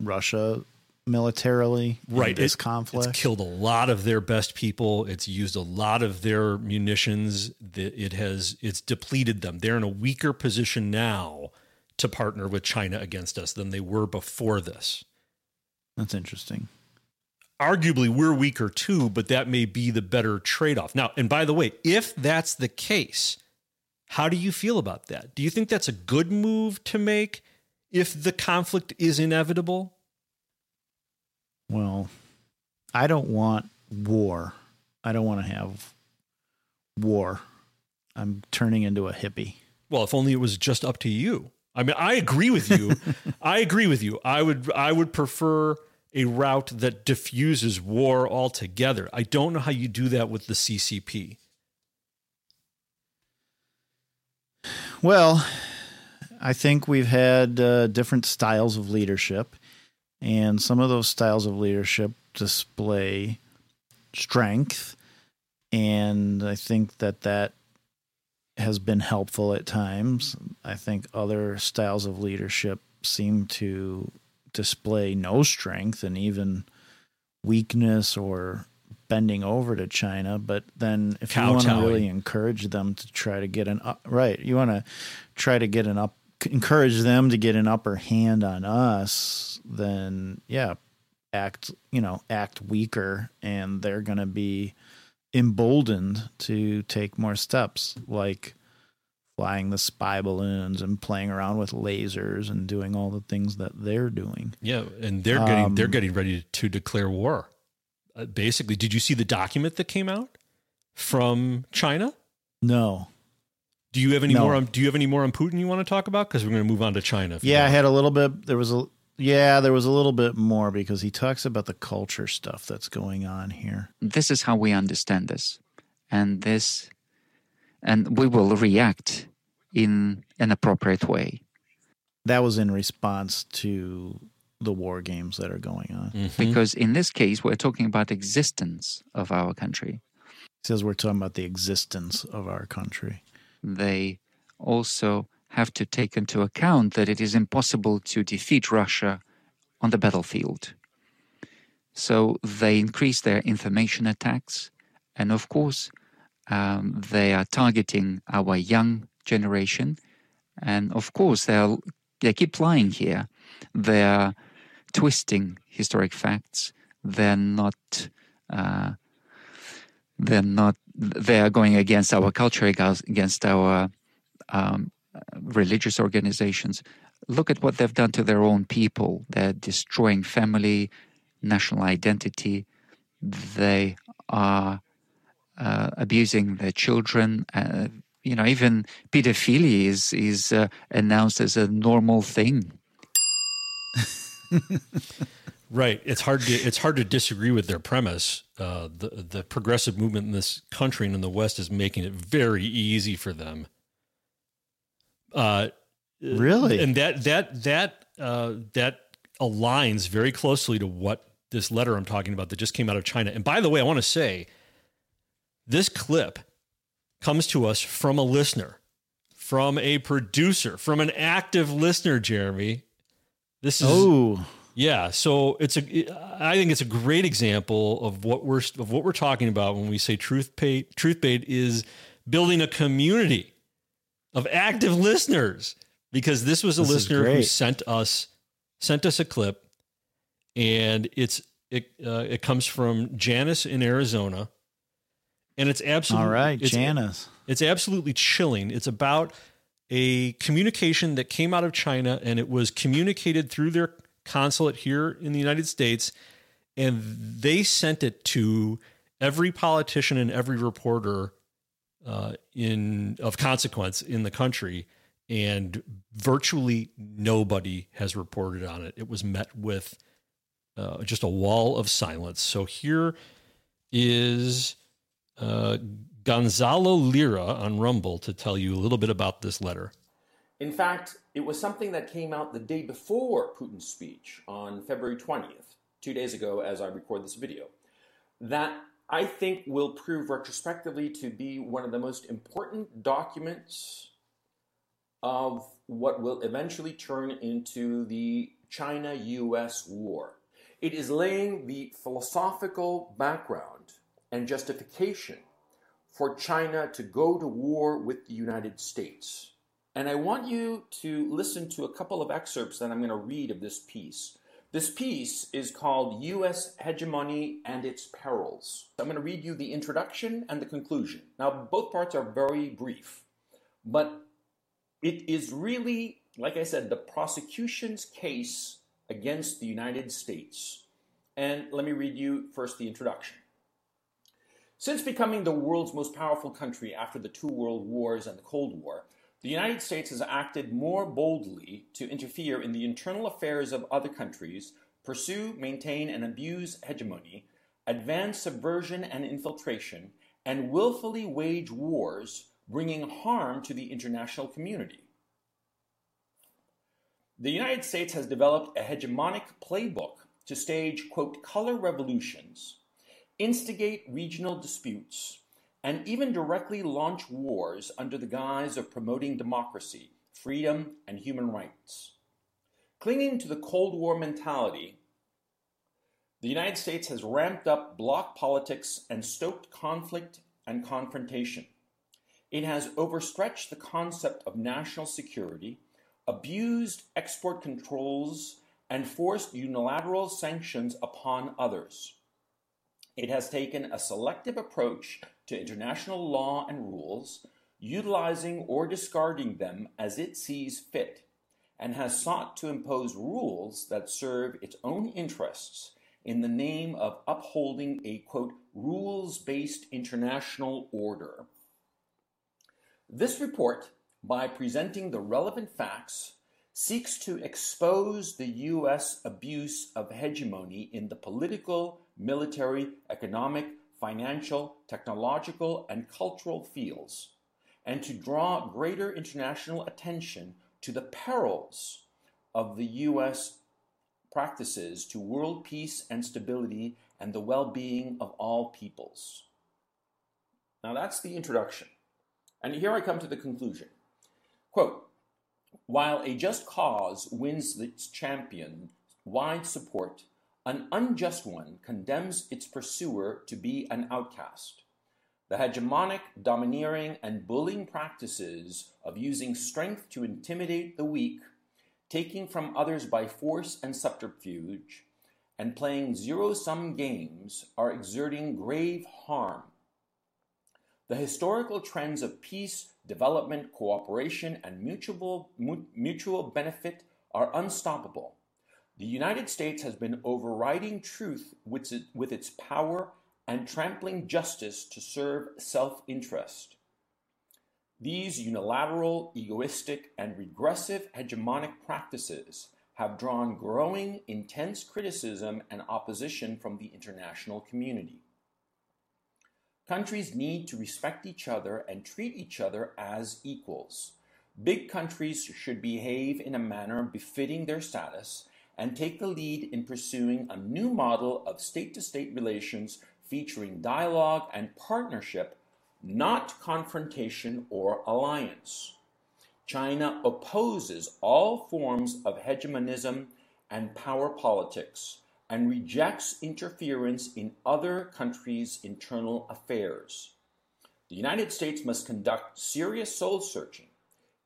Russia militarily right this it, conflict. It's killed a lot of their best people. It's used a lot of their munitions. It has it's depleted them. They're in a weaker position now to partner with China against us than they were before this. That's interesting. Arguably, we're weaker too, but that may be the better trade off. Now, and by the way, if that's the case, how do you feel about that? Do you think that's a good move to make if the conflict is inevitable? Well, I don't want war. I don't want to have war. I'm turning into a hippie. Well, if only it was just up to you. I mean, I agree with you. I agree with you. I would I would prefer a route that diffuses war altogether. I don't know how you do that with the CCP. Well, I think we've had uh, different styles of leadership, and some of those styles of leadership display strength, and I think that that has been helpful at times. I think other styles of leadership seem to display no strength and even weakness or bending over to China. But then if you want to really encourage them to try to get an up, right, you want to try to get an up, encourage them to get an upper hand on us, then yeah, act, you know, act weaker and they're going to be emboldened to take more steps like flying the spy balloons and playing around with lasers and doing all the things that they're doing. Yeah, and they're getting Um, they're getting ready to declare war. Uh, basically, did you see the document that came out from China? No. Do you have any No. more? On, do you have any more on Putin you want to talk about? Because we're going to move on to China. Yeah, I had a little bit. There was a yeah, there was a little bit more because he talks about the culture stuff that's going on here. This is how we understand this, and this, and we will react in an appropriate way. That was in response to the war games that are going on. Mm-hmm. Because in this case, we're talking about existence of our country. says we're talking about the existence of our country. They also have to take into account that it is impossible to defeat Russia on the battlefield. So they increase their information attacks, and of course, um, they are targeting our young generation. And of course, they they keep lying here. They are twisting historic facts. They're not. Uh, they're not. They are going against our culture, against our um, religious organizations. Look at what they've done to their own people. They're destroying family, national identity. They are uh, abusing their children. Uh, you know, even pedophilia is is uh, announced as a normal thing. Right. It's hard to it's hard to disagree with their premise. Uh, the the progressive movement in this country and in the West is making it very easy for them. Uh, Really? and that that that uh, that aligns very closely to what this letter I'm talking about that just came out of China. And by the way, I want to say this clip comes to us from a listener, from a producer, from an active listener, Jeremy. This is Oh. Yeah, so it's a I think it's a great example of what we're of what we're talking about when we say truth bait truth bait is building a community of active listeners because this was a This listener who sent us sent us a clip and it's it uh, it comes from Janice in Arizona and it's absolutely All right, it's, Janice. It's absolutely chilling. It's about a communication that came out of China and it was communicated through their consulate here in the United States and they sent it to every politician and every reporter uh, in of consequence in the country and virtually nobody has reported on it. It was met with uh, just a wall of silence. So here is uh, Gonzalo Lira on Rumble to tell you a little bit about this letter. In fact, it was something that came out the day before Putin's speech on February 20th, two days ago as I record this video, that I think will prove retrospectively to be one of the most important documents of what will eventually turn into the China US war. It is laying the philosophical background and justification for China to go to war with the United States. And I want you to listen to a couple of excerpts that I'm going to read of this piece. This piece is called U.S. Hegemony and Its Perils. I'm going to read you the introduction and the conclusion. Now, both parts are very brief, but it is really, like I said, the prosecution's case against the United States And let me read you first the introduction. Since becoming the world's most powerful country after the two world wars and the Cold War, the United States has acted more boldly to interfere in the internal affairs of other countries, pursue, maintain, and abuse hegemony, advance subversion and infiltration, and willfully wage wars, bringing harm to the international community. The United States has developed a hegemonic playbook to stage, quote, color revolutions, instigate regional disputes, and even directly launch wars under the guise of promoting democracy, freedom, and human rights. Clinging to the Cold War mentality, the United States has ramped up bloc politics and stoked conflict and confrontation. It has overstretched the concept of national security, abused export controls, and forced unilateral sanctions upon others. It has taken a selective approach to international law and rules, utilizing or discarding them as it sees fit, and has sought to impose rules that serve its own interests in the name of upholding a quote rules based international order. This report, by presenting the relevant facts, seeks to expose the U.S. abuse of hegemony in the political, military, economic, financial, technological, and cultural fields, and to draw greater international attention to the perils of the U.S. practices to world peace and stability and the well being of all peoples. Now that's the introduction. And here I come to the conclusion. Quote While a just cause wins its champion wide support, an unjust one condemns its pursuer to be an outcast. The hegemonic, domineering, and bullying practices of using strength to intimidate the weak, taking from others by force and subterfuge, and playing zero sum games are exerting grave harm. The historical trends of peace, development, cooperation, and mutual, mutual benefit are unstoppable. The United States has been overriding truth with, it, with its power and trampling justice to serve self interest. These unilateral, egoistic, and regressive hegemonic practices have drawn growing, intense criticism and opposition from the international community. Countries need to respect each other and treat each other as equals. Big countries should behave in a manner befitting their status and take the lead in pursuing a new model of state to state relations featuring dialogue and partnership, not confrontation or alliance. China opposes all forms of hegemonism and power politics and rejects interference in other countries' internal affairs. The United States must conduct serious soul searching.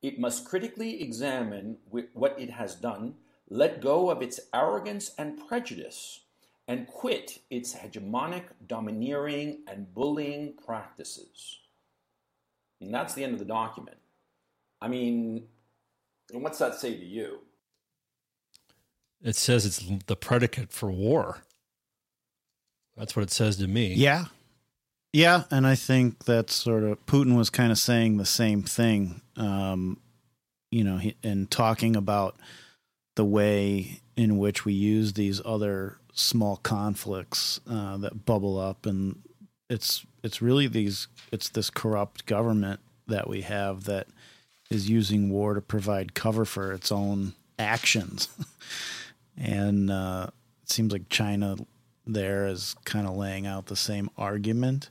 It must critically examine what it has done let go of its arrogance and prejudice, and quit its hegemonic, domineering, and bullying practices. And that's the end of the document. I mean, what's that say to you? It says it's the predicate for war. That's what it says to me. Yeah. Yeah. And I think that sort of Putin was kind of saying the same thing, um, you know, and talking about the way in which we use these other small conflicts uh, that bubble up, and it's it's really these it's this corrupt government that we have that is using war to provide cover for its own actions, and uh, it seems like China there is kind of laying out the same argument,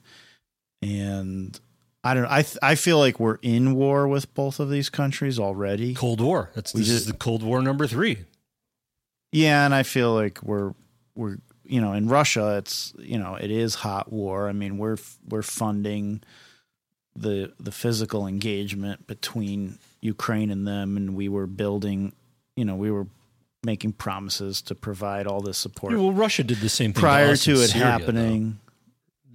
and I don't know. I th- I feel like we're in war with both of these countries already. Cold War. That's this just, is the Cold War number three. Yeah, and I feel like we're we're you know in Russia it's you know it is hot war. I mean we're we're funding the the physical engagement between Ukraine and them, and we were building. You know we were making promises to provide all this support. Yeah, well, Russia did the same thing prior to, to it Syria, happening. Though.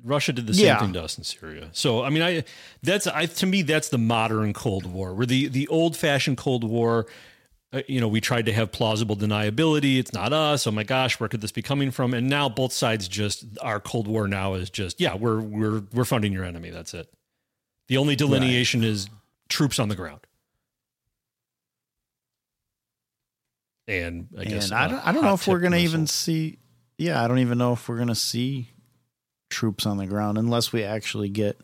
Russia did the same Yeah. thing to us in Syria. So I mean, I that's I to me that's the modern Cold War. Where the the old fashioned Cold War, uh, you know, we tried to have plausible deniability. It's not us. Oh my gosh, where could this be coming from? And now both sides just our Cold War now is just yeah, we're we're we're funding your enemy. That's it. The only delineation right. is troops on the ground. And I guess and I don't, I don't know if we're going to even see. Yeah, I don't even know if we're going to see troops on the ground unless we actually get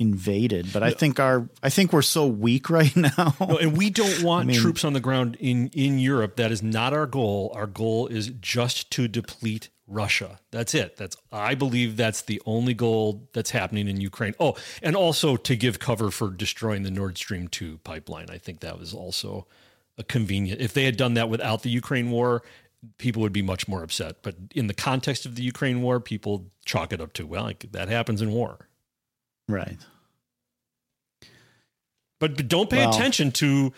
invaded. But I think our I think we're so weak right now. No, and we don't want I mean, troops on the ground in in Europe. That is not our goal. Our goal is just to deplete Russia. That's it. That's I believe that's the only goal that's happening in Ukraine. Oh, and also to give cover for destroying the Nord Stream 2 pipeline. I think that was also a convenient. If they had done that without the Ukraine war, people would be much more upset. But in the context of the Ukraine war, people chalk it up to well, like, that happens in war. Right. But, but don't pay well, attention to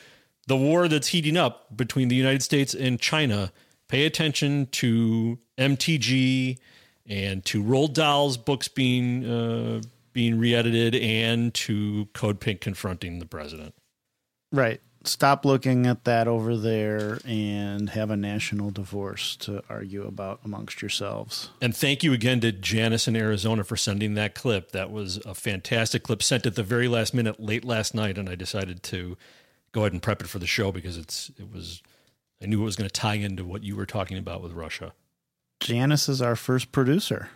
the war that's heating up between the United States and China. Pay attention to MTG and to Roald Dahl's books being uh, being re-edited and to Code Pink confronting the president. Right stop looking at that over there and have a national divorce to argue about amongst yourselves. And thank you again to Janice in Arizona for sending that clip. That was a fantastic clip sent at the very last minute late last night and I decided to go ahead and prep it for the show because it's it was I knew it was going to tie into what you were talking about with Russia. Janice is our first producer.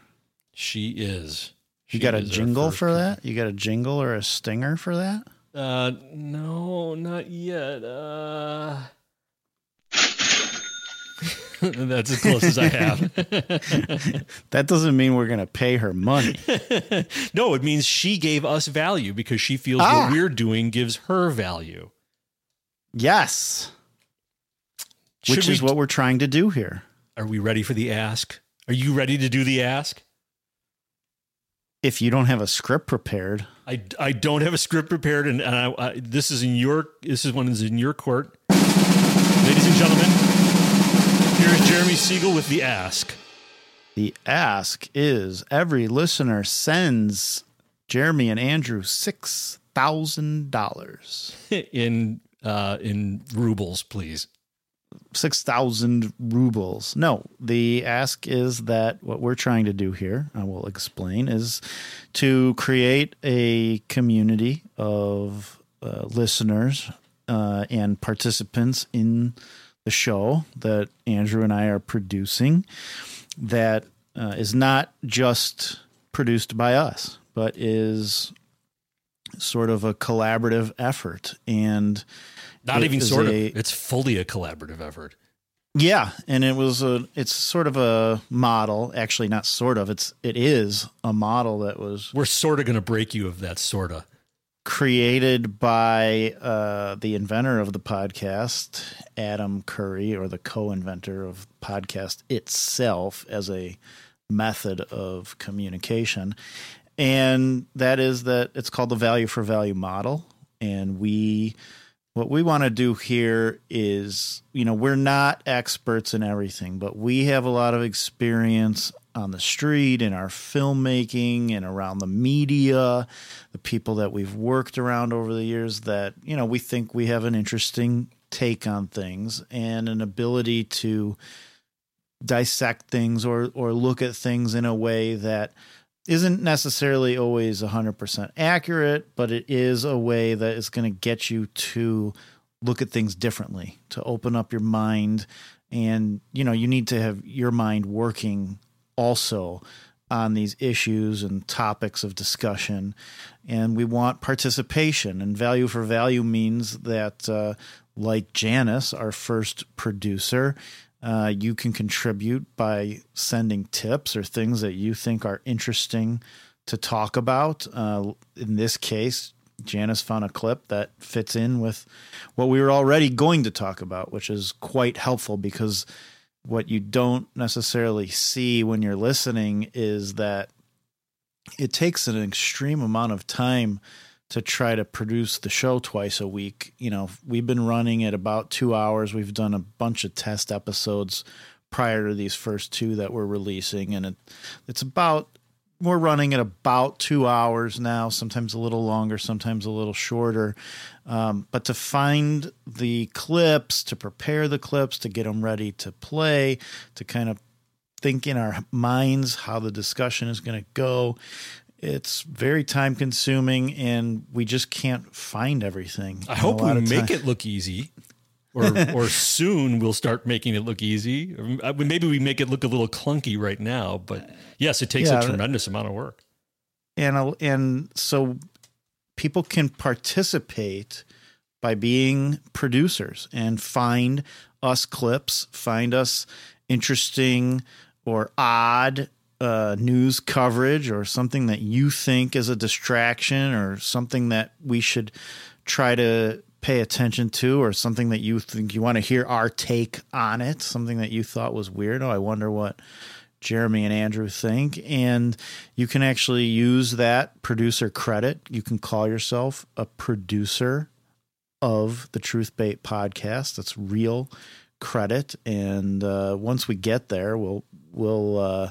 She is. She you got a jingle for that? You got a jingle or a stinger for that? Uh, no, not yet. Uh, that's as close as I have. that doesn't mean we're going to pay her money. no, it means she gave us value because she feels ah. what we're doing gives her value. Yes. Should Which is what we're trying to do here. Are we ready for the ask? Are you ready to do the ask? If you don't have a script prepared. I, I don't have a script prepared, and, and I, I, this is in your this is one is in your court, ladies and gentlemen. Here's Jeremy Siegel with the ask. The ask is every listener sends Jeremy and Andrew six thousand dollars in uh, in rubles, please. 6,000 rubles. No, the ask is that what we're trying to do here, I will explain, is to create a community of uh, listeners uh, and participants in the show that Andrew and I are producing that uh, is not just produced by us, but is sort of a collaborative effort. And not even sort a, of. It's fully a collaborative effort. Yeah, and it was a. It's sort of a model. Actually, not sort of. It's it is a model that was. We're sort of going to break you of that sorta. Created by uh, the inventor of the podcast, Adam Curry, or the co-inventor of podcast itself as a method of communication, and that is that it's called the value for value model, and we what we want to do here is, you know, we're not experts in everything, but we have a lot of experience on the street in our filmmaking and around the media, the people that we've worked around over the years that, you know, we think we have an interesting take on things and an ability to dissect things or or look at things in a way that isn't necessarily always 100% accurate, but it is a way that is going to get you to look at things differently, to open up your mind. And, you know, you need to have your mind working also on these issues and topics of discussion. And we want participation. And value for value means that, uh, like Janice, our first producer, uh, you can contribute by sending tips or things that you think are interesting to talk about. Uh, in this case, Janice found a clip that fits in with what we were already going to talk about, which is quite helpful because what you don't necessarily see when you're listening is that it takes an extreme amount of time to try to produce the show twice a week. You know, we've been running at about two hours. We've done a bunch of test episodes prior to these first two that we're releasing, and it, it's about we're running at about two hours now, sometimes a little longer, sometimes a little shorter. Um, but to find the clips, to prepare the clips, to get them ready to play, to kind of think in our minds how the discussion is going to go, it's very time consuming and we just can't find everything. I hope we make it look easy. or or soon we'll start making it look easy. Uh, maybe we make it look a little clunky right now, but yes, it takes yeah, a tremendous amount of work. And and so people can participate by being producers and find us clips, find us interesting or odd uh, news coverage or something that you think is a distraction or something that we should try to pay attention to or something that you think you want to hear our take on it, something that you thought was weird. Oh, I wonder what Jeremy and Andrew think. And you can actually use that producer credit. You can call yourself a producer of the Truth Bait podcast. That's real credit. And uh, once we get there, we'll we'll uh,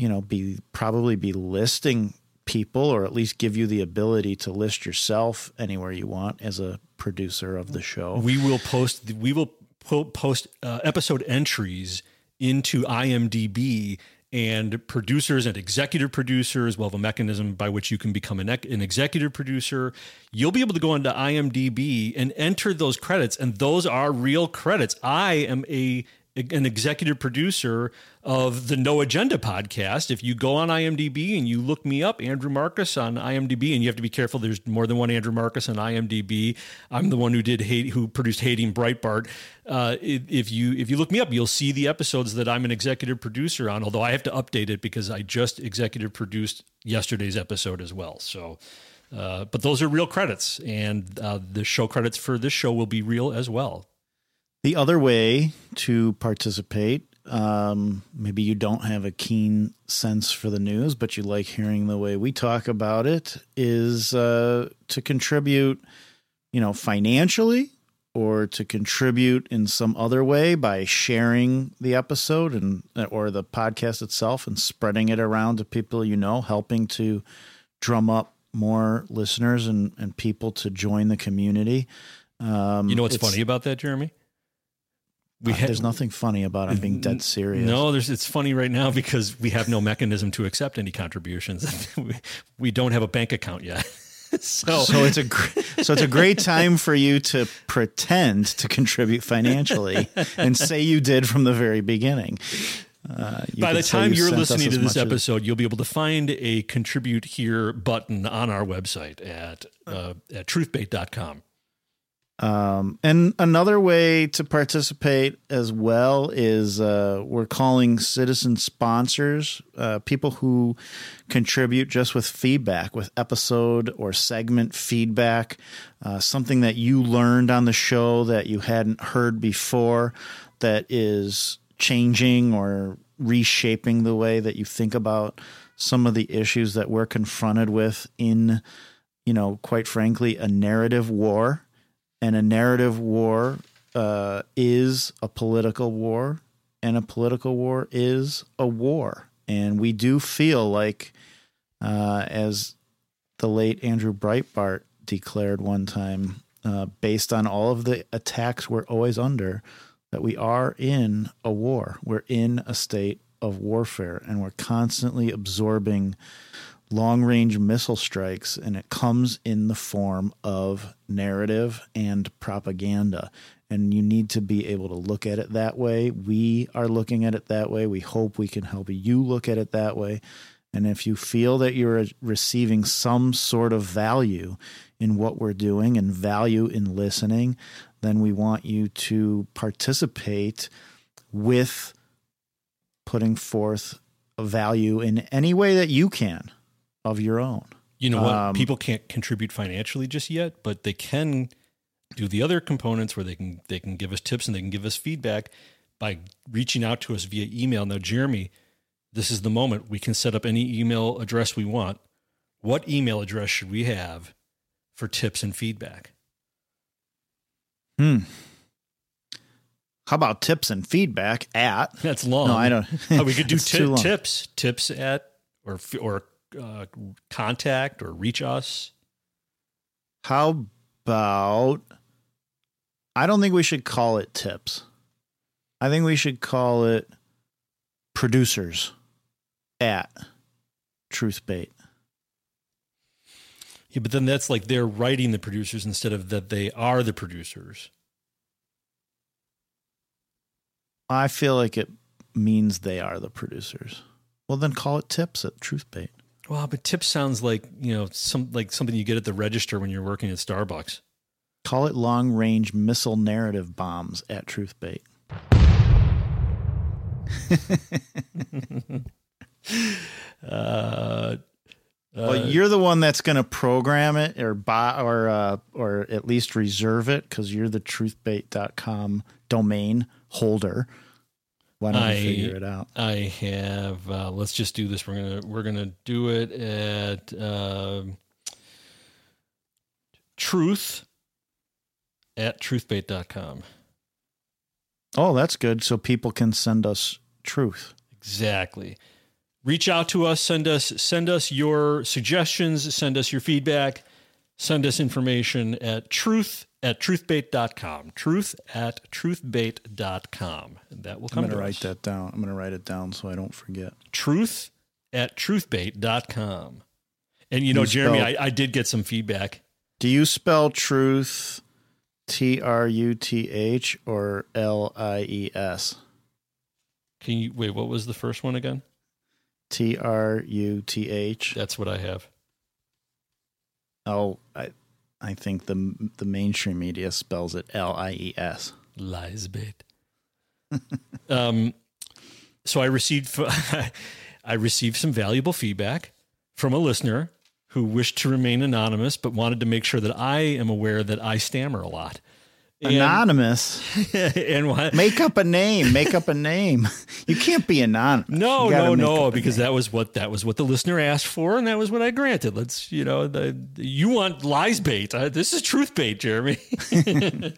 you know be probably be listing people or at least give you the ability to list yourself anywhere you want as a producer of the show. We will post we will post uh, episode entries into IMDb and producers and executive producers will have a mechanism by which you can become an, an executive producer. You'll be able to go into IMDb and enter those credits, and those are real credits. I am a an executive producer of the No Agenda podcast. If you go on IMDb and you look me up, Andrew Marcus on IMDb, and you have to be careful. There's more than one Andrew Marcus on IMDb. I'm the one who did hate, who produced Hating Breitbart. Uh, if you if you look me up, you'll see the episodes that I'm an executive producer on. Although I have to update it because I just executive produced yesterday's episode as well. So. Uh, but those are real credits, and uh, the show credits for this show will be real as well. The other way to participate, um, maybe you don't have a keen sense for the news, but you like hearing the way we talk about it, is uh, to contribute, you know, financially or to contribute in some other way by sharing the episode and or the podcast itself and spreading it around to people you know, helping to drum up more listeners and, and people to join the community. Um, you know what's funny about that, Jeremy? We uh, there's nothing funny about it. I'm being dead serious. No, there's it's funny right now because we have no mechanism to accept any contributions. we, we don't have a bank account yet. so, so it's a so it's a great time for you to pretend to contribute financially and say you did from the very beginning. Uh, By the time you are listening to this episode, as... you'll be able to find a contribute here button on our website at uh, at truthbait.com. Um, and another way to participate as well is uh, we're calling citizen sponsors, uh, people who contribute just with feedback, with episode or segment feedback, uh, something that you learned on the show that you hadn't heard before that is changing or reshaping the way that you think about some of the issues that we're confronted with in, you know, quite frankly, a narrative war and a narrative war uh, is a political war, and a political war is a war. And we do feel like, uh, as the late Andrew Breitbart declared one time, uh, based on all of the attacks we're always under, that we are in a war. We're in a state of warfare, and we're constantly absorbing long range missile strikes, and it comes in the form of narrative and propaganda. And you need to be able to look at it that way. We are looking at it that way. We hope we can help you look at it that way. And if you feel that you're uh, receiving some sort of value in what we're doing and value in listening, then we want you to participate with putting forth a value in any way that you can of your own. You know what? Um, People can't contribute financially just yet, but they can do the other components where they can they can give us tips and they can give us feedback by reaching out to us via email. Now, Jeremy, this is the moment we can set up any email address we want. What email address should we have for tips and feedback? Hmm. How about tips and feedback at? That's long. No, I don't. oh, we could do t- tips. Tips at or or uh, contact or reach us? How about? I don't think we should call it tips. I think we should call it producers at Truthbait. Yeah, but then that's like they're writing the producers instead of that they are the producers. I feel like it means they are the producers. Well, then call it tips at Truthbait. Well, but tips sounds like you know some like something you get at the register when you're working at Starbucks. Call it long range missile narrative bombs at Truthbait. uh, well, uh, you're the one that's going to program it or buy or uh, or at least reserve it because you're the truthbait.com domain holder. Why don't I, we figure it out? I have. Uh, let's just do this. We're gonna we're gonna do it at uh, truth at truthbait.com. Oh, that's good. So people can send us truth. Exactly. Reach out to us. Send us send us your suggestions. Send us your feedback. Send us information at truth at truthbait.com. Truth at truthbait.com. And that will come I'm going to to write us. that down. I'm going to write it down so I don't forget. Truth at truthbait.com. And you know, You Jeremy, spell- I, I did get some feedback. Do you spell truth T R U T H or L I E S? Can you wait? What was the first one again? T R U T H. That's what I have. Oh, I I think the the mainstream media spells it L I E S. Lies bait. um, so I received I received some valuable feedback from a listener who wished to remain anonymous but wanted to make sure that I am aware that I stammer a lot. And- Anonymous. and what? Make up a name. Make up a name. You can't be anonymous. No, no, no, because that was what that was what the listener asked for, and that was what I granted. Let's, you know, the you want lies bait. Uh, this is truth bait, Jeremy.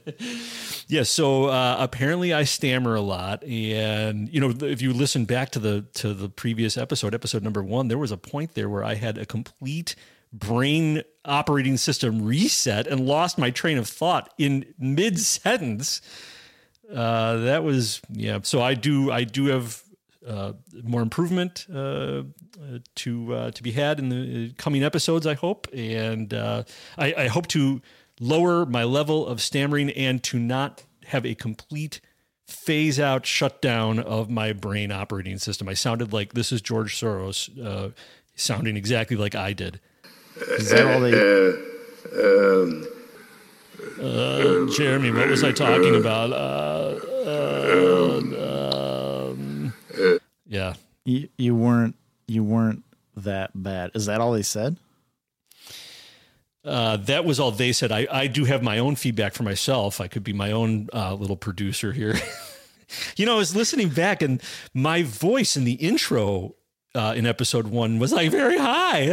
yeah. So uh, apparently, I stammer a lot, and you know, if you listen back to the to the previous episode, episode number one, there was a point there where I had a complete brain operating system reset and lost my train of thought in mid sentence uh, that was yeah. So I do I do have uh, more improvement uh, uh, to uh, to be had in the coming episodes. I hope, and uh, I, I hope to lower my level of stammering and to not have a complete phase out shutdown of my brain operating system. I sounded like this is George Soros uh, sounding exactly like I did. Is that all they? um, Uh, Jeremy, what was I talking about? Uh, uh, um, yeah. You, you weren't you weren't that bad. Is that all they said? Uh, that was all they said. I, I do have my own feedback for myself. I could be my own uh, little producer here. you know, I was listening back and my voice in the intro uh, in episode one was like very high.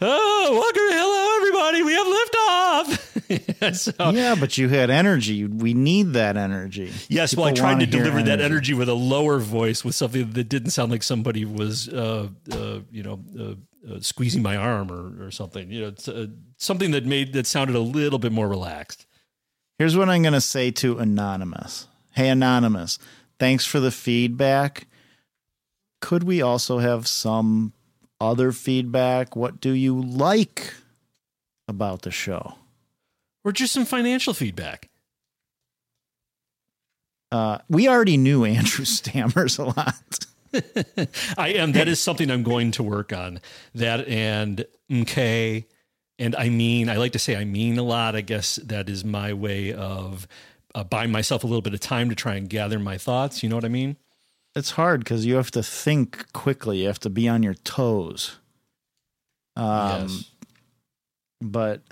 oh, welcome, hello, everybody. We have liftoff. so, yeah, but you had energy. We need that energy. Yes, well, I tried to deliver that energy with a lower voice, with something that didn't sound like somebody was, uh, uh, you know, uh, uh, squeezing my arm or, or something. You know, it's, uh, something that made that sounded a little bit more relaxed. Here's what I'm going to say to Anonymous. Hey, Anonymous, thanks for the feedback. Could we also have some other feedback? What do you like about the show? Or just some financial feedback. Uh, we already knew Andrew stammers a lot. I am. That is something I'm going to work on. That and okay, and I mean. I like to say I mean a lot. I guess that is my way of uh, buying myself a little bit of time to try and gather my thoughts. You know what I mean? It's hard because you have to think quickly. You have to be on your toes. Um, Yes. But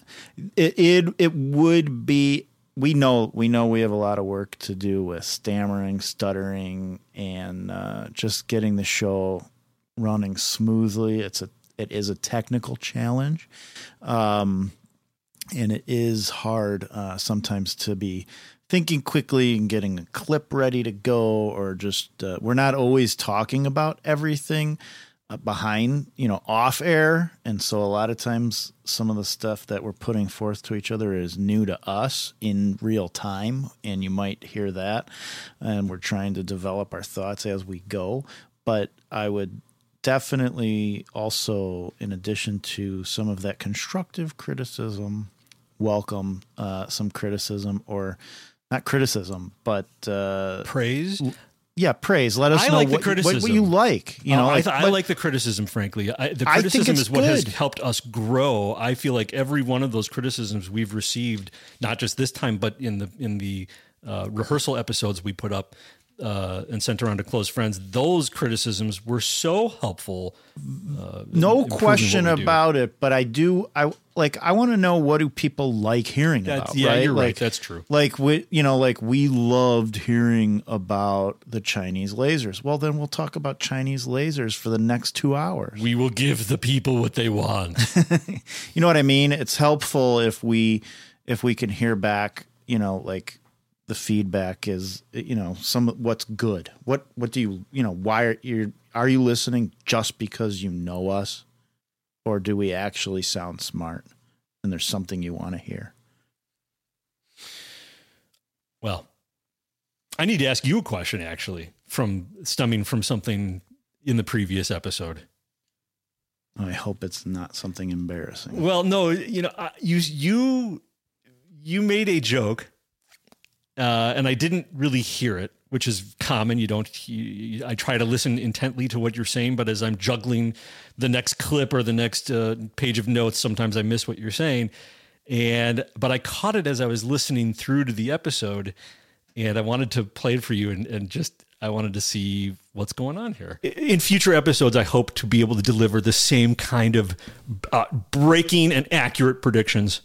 it, it it would be. We know we know we have a lot of work to do with stammering, stuttering, and uh, just getting the show running smoothly. It's a it is a technical challenge, um, and it is hard uh, sometimes to be thinking quickly and getting a clip ready to go, or just uh, we're not always talking about everything. behind, you know, off air. And so a lot of times some of the stuff that we're putting forth to each other is new to us in real time. And you might hear that. And we're trying to develop our thoughts as we go. But I would definitely also, in addition to some of that constructive criticism, welcome uh, some criticism or not criticism, but uh, praise. Yeah, praise. Let us I know like what, what, what you like. You know, Uh, I, like, th- I like the criticism. Frankly, I, the criticism is what has helped us grow. I feel like every one of those criticisms we've received, not just this time, but in the in the uh, rehearsal episodes we put up uh, and sent around to close friends, those criticisms were so helpful. Uh, no question we do. about it. But I do. I like. I want to know what do people like hearing That's- about. yeah, right? you're right. That's true. Like we, you know, like we loved hearing about the Chinese lasers. Well, then we'll talk about Chinese lasers for the next two hours. We will give the people what they want. you know what I mean? It's helpful if we if we can hear back, you know, like the feedback is you know, some what's good. What what do you you know, why are you are you listening just because you know us? Or do we actually sound smart and there's something you want to hear? Well, I need to ask you a question actually, from stemming from something in the previous episode. I hope it's not something embarrassing. Well, no, you know, you you you made a joke, uh, and I didn't really hear it, which is common. You don't. You, I try to listen intently to what you're saying, but as I'm juggling the next clip or the next uh, page of notes, sometimes I miss what you're saying. And but I caught it as I was listening through to the episode, and I wanted to play it for you, and, and just I wanted to see what's going on here. In future episodes, I hope to be able to deliver the same kind of uh, breaking and accurate predictions.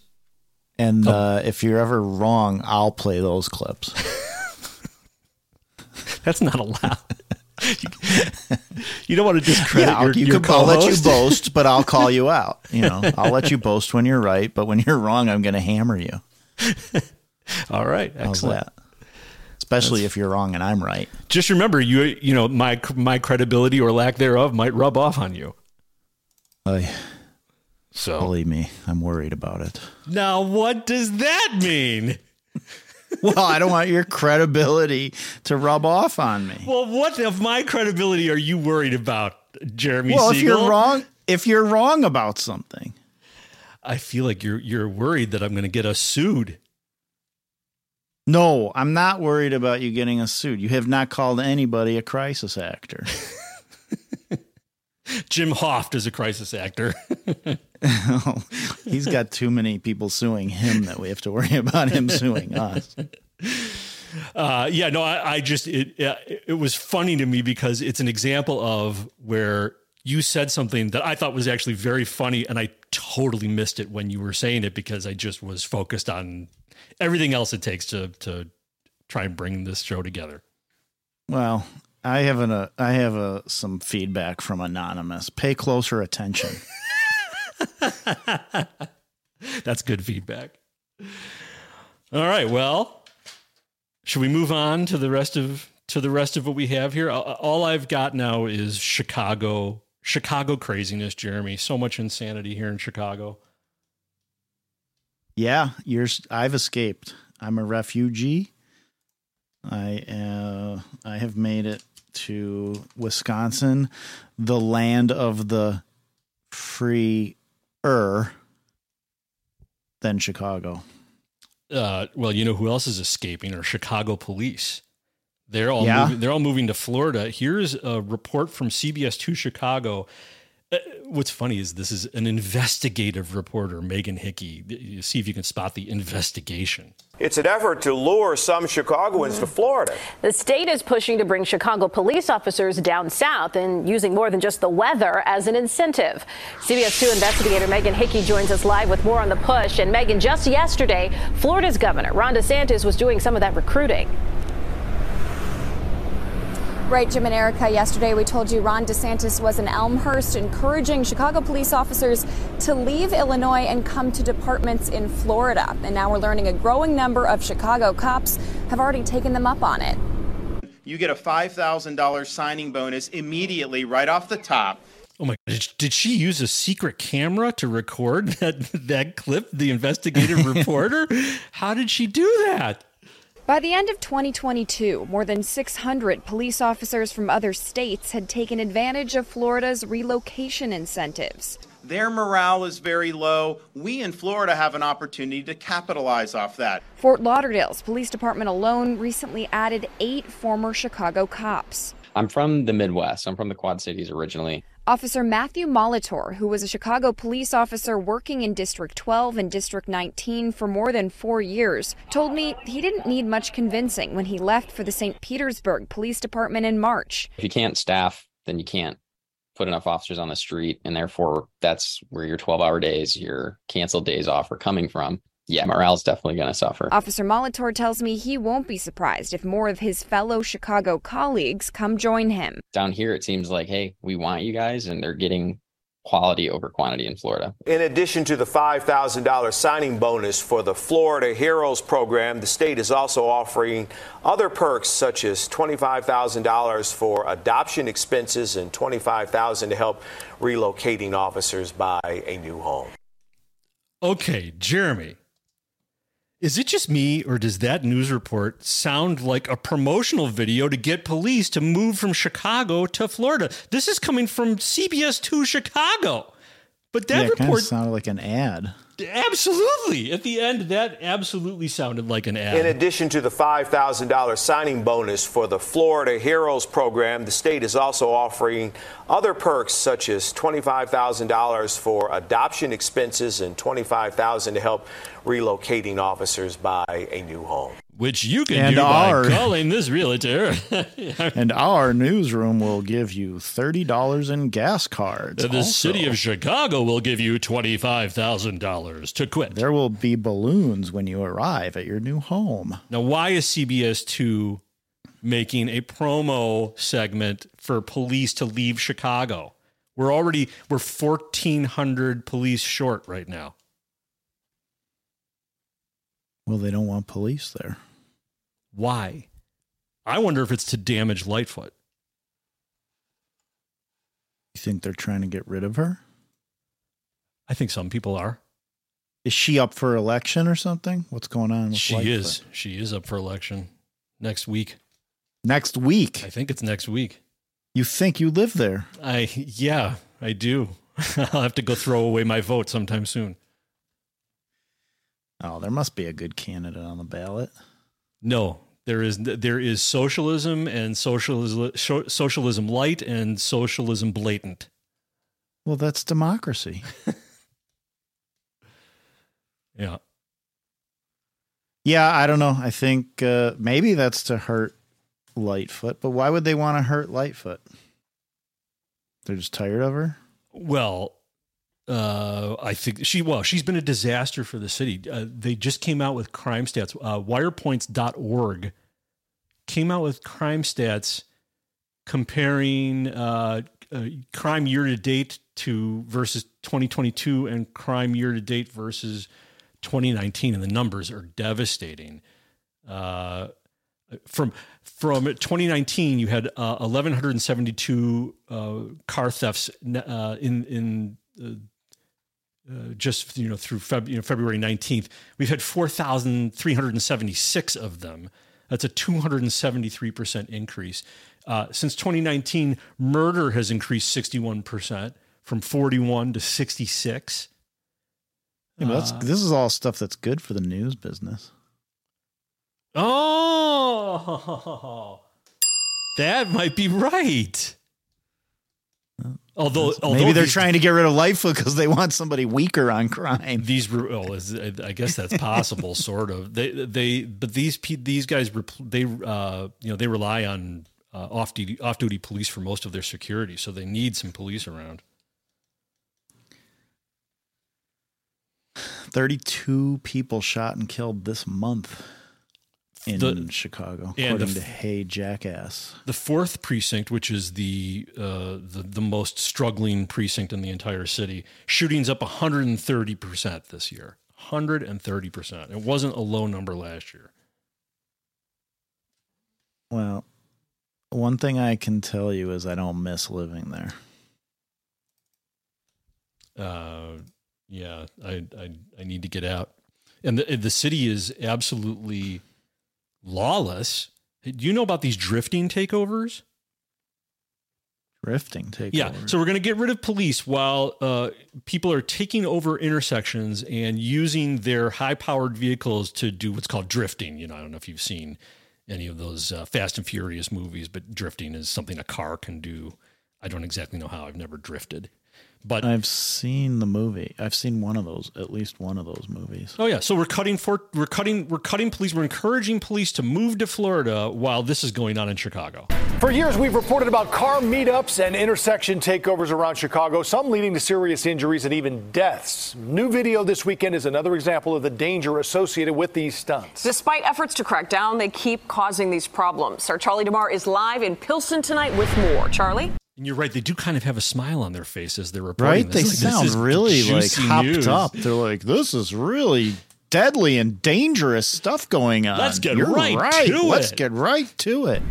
And uh, if you're ever wrong, I'll play those clips. That's not allowed. you don't want to discredit yeah, your, you your can, I'll let you boast, but I'll call you out. You know, I'll let you boast when you're right, but when you're wrong, I'm going to hammer you. All right, excellent. Especially if you're wrong and I'm right. Just remember, you you know my my credibility or lack thereof might rub off on you. I, so believe me, I'm worried about it. Now, what does that mean? Well, I don't want your credibility to rub off on me. Well, what of my credibility are you worried about, Jeremy? Well, if you're wrong, if you're wrong about something, I feel like you're you're worried that I'm going to get us sued. no, I'm not worried about you getting us sued. You have not called anybody a crisis actor. Jim Hoft is a crisis actor. He's got too many people suing him that we have to worry about him suing us. Uh, yeah, no, I, I just it uh, it was funny to me because it's an example of where you said something that I thought was actually very funny, and I totally missed it when you were saying it because I just was focused on everything else it takes to to try and bring this show together. Well, I have an, uh, I have a, some feedback from anonymous. Pay closer attention. That's good feedback. All right, well, should we move on to the rest of to the rest of what we have here? All- All I've got now is Chicago, Chicago craziness, Jeremy. So much insanity here in Chicago. Yeah, you're. I've escaped. I'm a refugee. I uh, I have made it to Wisconsin, the land of the freer than Chicago. Uh, well, you know who else is escaping? Are Chicago police. They're all Yeah. moving, they're all moving to Florida. Here's a report from CBS Two Chicago. Uh, what's funny is this is an investigative reporter, Megan Hickey. You see if you can spot the investigation. It's an effort to lure some Chicagoans to Florida. The state is pushing to bring Chicago police officers down south and using more than just the weather as an incentive. CBS 2 investigator Megan Hickey joins us live with more on the push. And Megan, just yesterday, Florida's governor Ron DeSantis was doing some of that recruiting. Right, Jim and Erica. Yesterday, we told you Ron DeSantis was in Elmhurst encouraging Chicago police officers to leave Illinois and come to departments in Florida. And now we're learning a growing number of Chicago cops have already taken them up on it. You get a $5,000 signing bonus immediately right off the top. Oh my! Did, did she use a secret camera to record that that clip? The investigative reporter. How did she do that? By the end of 2022, more than 600 police officers from other states had taken advantage of Florida's relocation incentives. Their morale is very low. We in Florida have an opportunity to capitalize off that. Fort Lauderdale's police department alone recently added eight former Chicago cops. I'm from the Midwest. I'm from the Quad Cities originally. Officer Matthew Molitor, who was a Chicago police officer working in District 12 and District 19 for more than four years, told me he didn't need much convincing when he left for the St. Petersburg Police Department in March. If you can't staff, then you can't put enough officers on the street. And therefore, that's where your 12 hour days, your canceled days off are coming from yeah, morale's definitely going to suffer. Officer Molitor tells me he won't be surprised if more of his fellow Chicago colleagues come join him. Down here, it seems like, hey, we want you guys, and they're getting quality over quantity in Florida. In addition to the $5,000 signing bonus for the Florida Heroes program, the state is also offering other perks such as $25,000 for adoption expenses and $25,000 to help relocating officers buy a new home. Okay, Jeremy. Is it just me, or does that news report sound like a promotional video to get police to move from Chicago to Florida? This is coming from CBS 2 Chicago. But that yeah, report sounded like an ad. Absolutely. At the end, that absolutely sounded like an ad. In addition to the $5,000 signing bonus for the Florida Heroes program, the state is also offering other perks such as $25,000 for adoption expenses and $25,000 to help relocating officers buy a new home which you can and do our, by calling this realtor. and our newsroom will give you thirty dollars in gas cards. The also. city of Chicago will give you twenty five thousand dollars to quit. There will be balloons when you arrive at your new home. Now, why is CBS two making a promo segment for police to leave Chicago? We're already we're fourteen hundred police short right now. Well, they don't want police there. Why? I wonder if it's to damage Lightfoot. You think they're trying to get rid of her? I think some people are. Is she up for election or something? What's going on? she Lightfoot? is. She is up for election next week. Next week? I think it's next week. You think you live there? I yeah, I do. I'll have to go throw away my vote sometime soon. Oh, there must be a good candidate on the ballot. No, there is there is socialism and socialism socialism light and socialism blatant. Well, that's democracy. yeah. Yeah, I don't know. I think uh, maybe that's to hurt Lightfoot, but why would they want to hurt Lightfoot? They're just tired of her. Well, uh, I think she well she's been a disaster for the city. Uh, they just came out with crime stats. Uh, wirepoints.org came out with crime stats comparing uh, uh, crime year to date to versus 2022 and crime year to date versus 2019, and the numbers are devastating. Uh, from from 2019, you had 1,172 car thefts in in uh, just you know through Feb, you know, February 19th, we've had 4,376 of them. That's a 273% increase. Uh, since 2019, murder has increased 61% from 41 to 66. Yeah, that's, uh, this is all stuff that's good for the news business. Oh, that might be right. Although, although maybe they're trying to get rid of Lightfoot because they want somebody weaker on crime. These, well, I guess that's possible, sort of. They, they, but these these guys, they, uh, you know, they rely on uh, off duty off duty police for most of their security, so they need some police around. Thirty-two people shot and killed this month in the, Chicago, according to Hey Jackass. The fourth precinct, which is the, uh, the the most struggling precinct in the entire city, shootings up 130 percent this year. 130 percent. It wasn't a low number last year. Well, one thing I can tell you is I don't miss living there. Uh, yeah, I, I I need to get out. And the the city is absolutely lawless. Do you know about these drifting takeovers? Drifting takeover. Yeah. So we're going to get rid of police while uh, people are taking over intersections and using their high powered vehicles to do what's called drifting. You know, I don't know if you've seen any of those uh, Fast and Furious movies, but drifting is something a car can do. I don't exactly know how. I've never drifted. But I've seen the movie. I've seen one of those, at least one of those movies. Oh yeah, so we're cutting for we're cutting we're cutting police. We're encouraging police to move to Florida while this is going on in Chicago. For years, we've reported about car meetups and intersection takeovers around Chicago, some leading to serious injuries and even deaths. New video this weekend is another example of the danger associated with these stunts. Despite efforts to crack down, they keep causing these problems. Our Charlie DeMar is live in Pilsen tonight with more. Charlie? And you're right; they do kind of have a smile on their face as they're reporting. Right? This. They Like, sound really like hopped news. up. They're like, this is really deadly and dangerous stuff going on. Let's get You're right to it. Let's get right to it.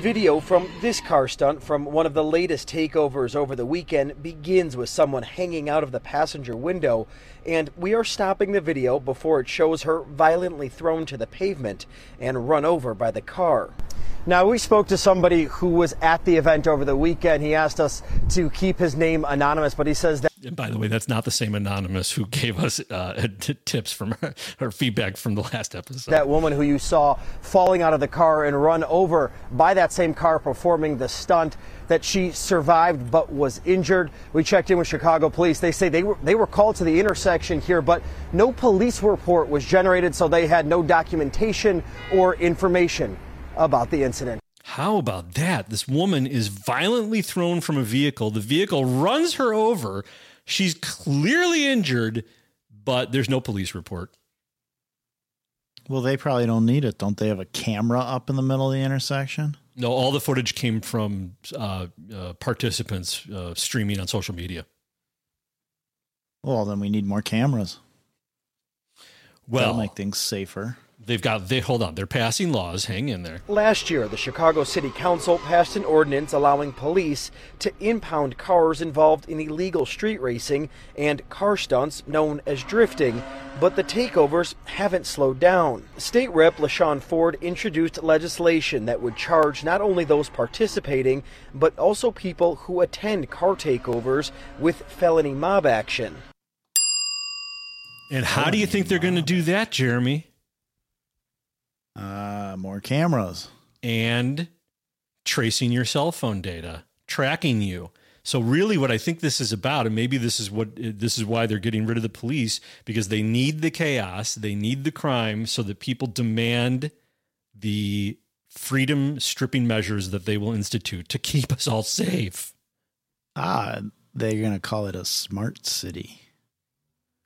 Video from this car stunt from one of the latest takeovers over the weekend begins with someone hanging out of the passenger window, and we are stopping the video before it shows her violently thrown to the pavement and run over by the car. Now, we spoke to somebody who was at the event over the weekend. He asked us to keep his name anonymous, but he says that. And by the way, that's not the same anonymous who gave us uh, t- tips from her, her feedback from the last episode. That woman who you saw falling out of the car and run over by that same car performing the stunt, that she survived but was injured. We checked in with Chicago police. They say they were they were called to the intersection here, but no police report was generated, so they had no documentation or information about the incident. How about that? This woman is violently thrown from a vehicle. The vehicle runs her over. She's clearly injured, but there's no police report. Well, they probably don't need it. Don't they have a camera up in the middle of the intersection? No, all the footage came from uh, uh, participants uh, streaming on social media. Well, then we need more cameras. Well, That'll make things safer. They've got they hold on. They're passing laws. Hang in there. Last year, the Chicago City Council passed an ordinance allowing police to impound cars involved in illegal street racing and car stunts known as drifting, but the takeovers haven't slowed down. State Rep LaShawn Ford introduced legislation that would charge not only those participating, but also people who attend car takeovers with felony mob action. And how do you think they're going to do that, Jeremy? Uh, more cameras and tracing your cell phone data, tracking you. So really what I think this is about and maybe this is what this is why they're getting rid of the police because they need the chaos, they need the crime so that people demand the freedom stripping measures that they will institute to keep us all safe. Ah, they're going to call it a smart city.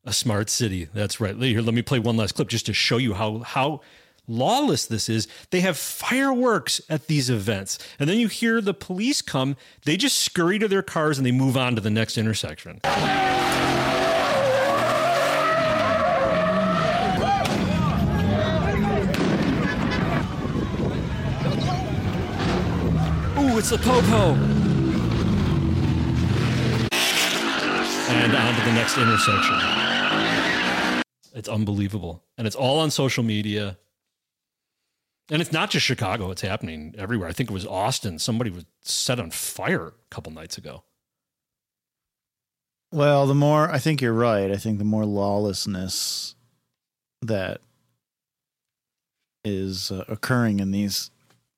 A smart city. That's right. Here, let me play one last clip just to show you how how lawless this is. They have fireworks at these events. And then you hear the police come, they just scurry to their cars and they move on to the next intersection. Ooh, it's the Popo. And on to the next intersection. It's unbelievable. And it's all on social media. And it's not just Chicago, it's happening everywhere. I think it was Austin. Somebody was set on fire a couple nights ago. Well, the more I think you're right. I think the more lawlessness that is uh, occurring in these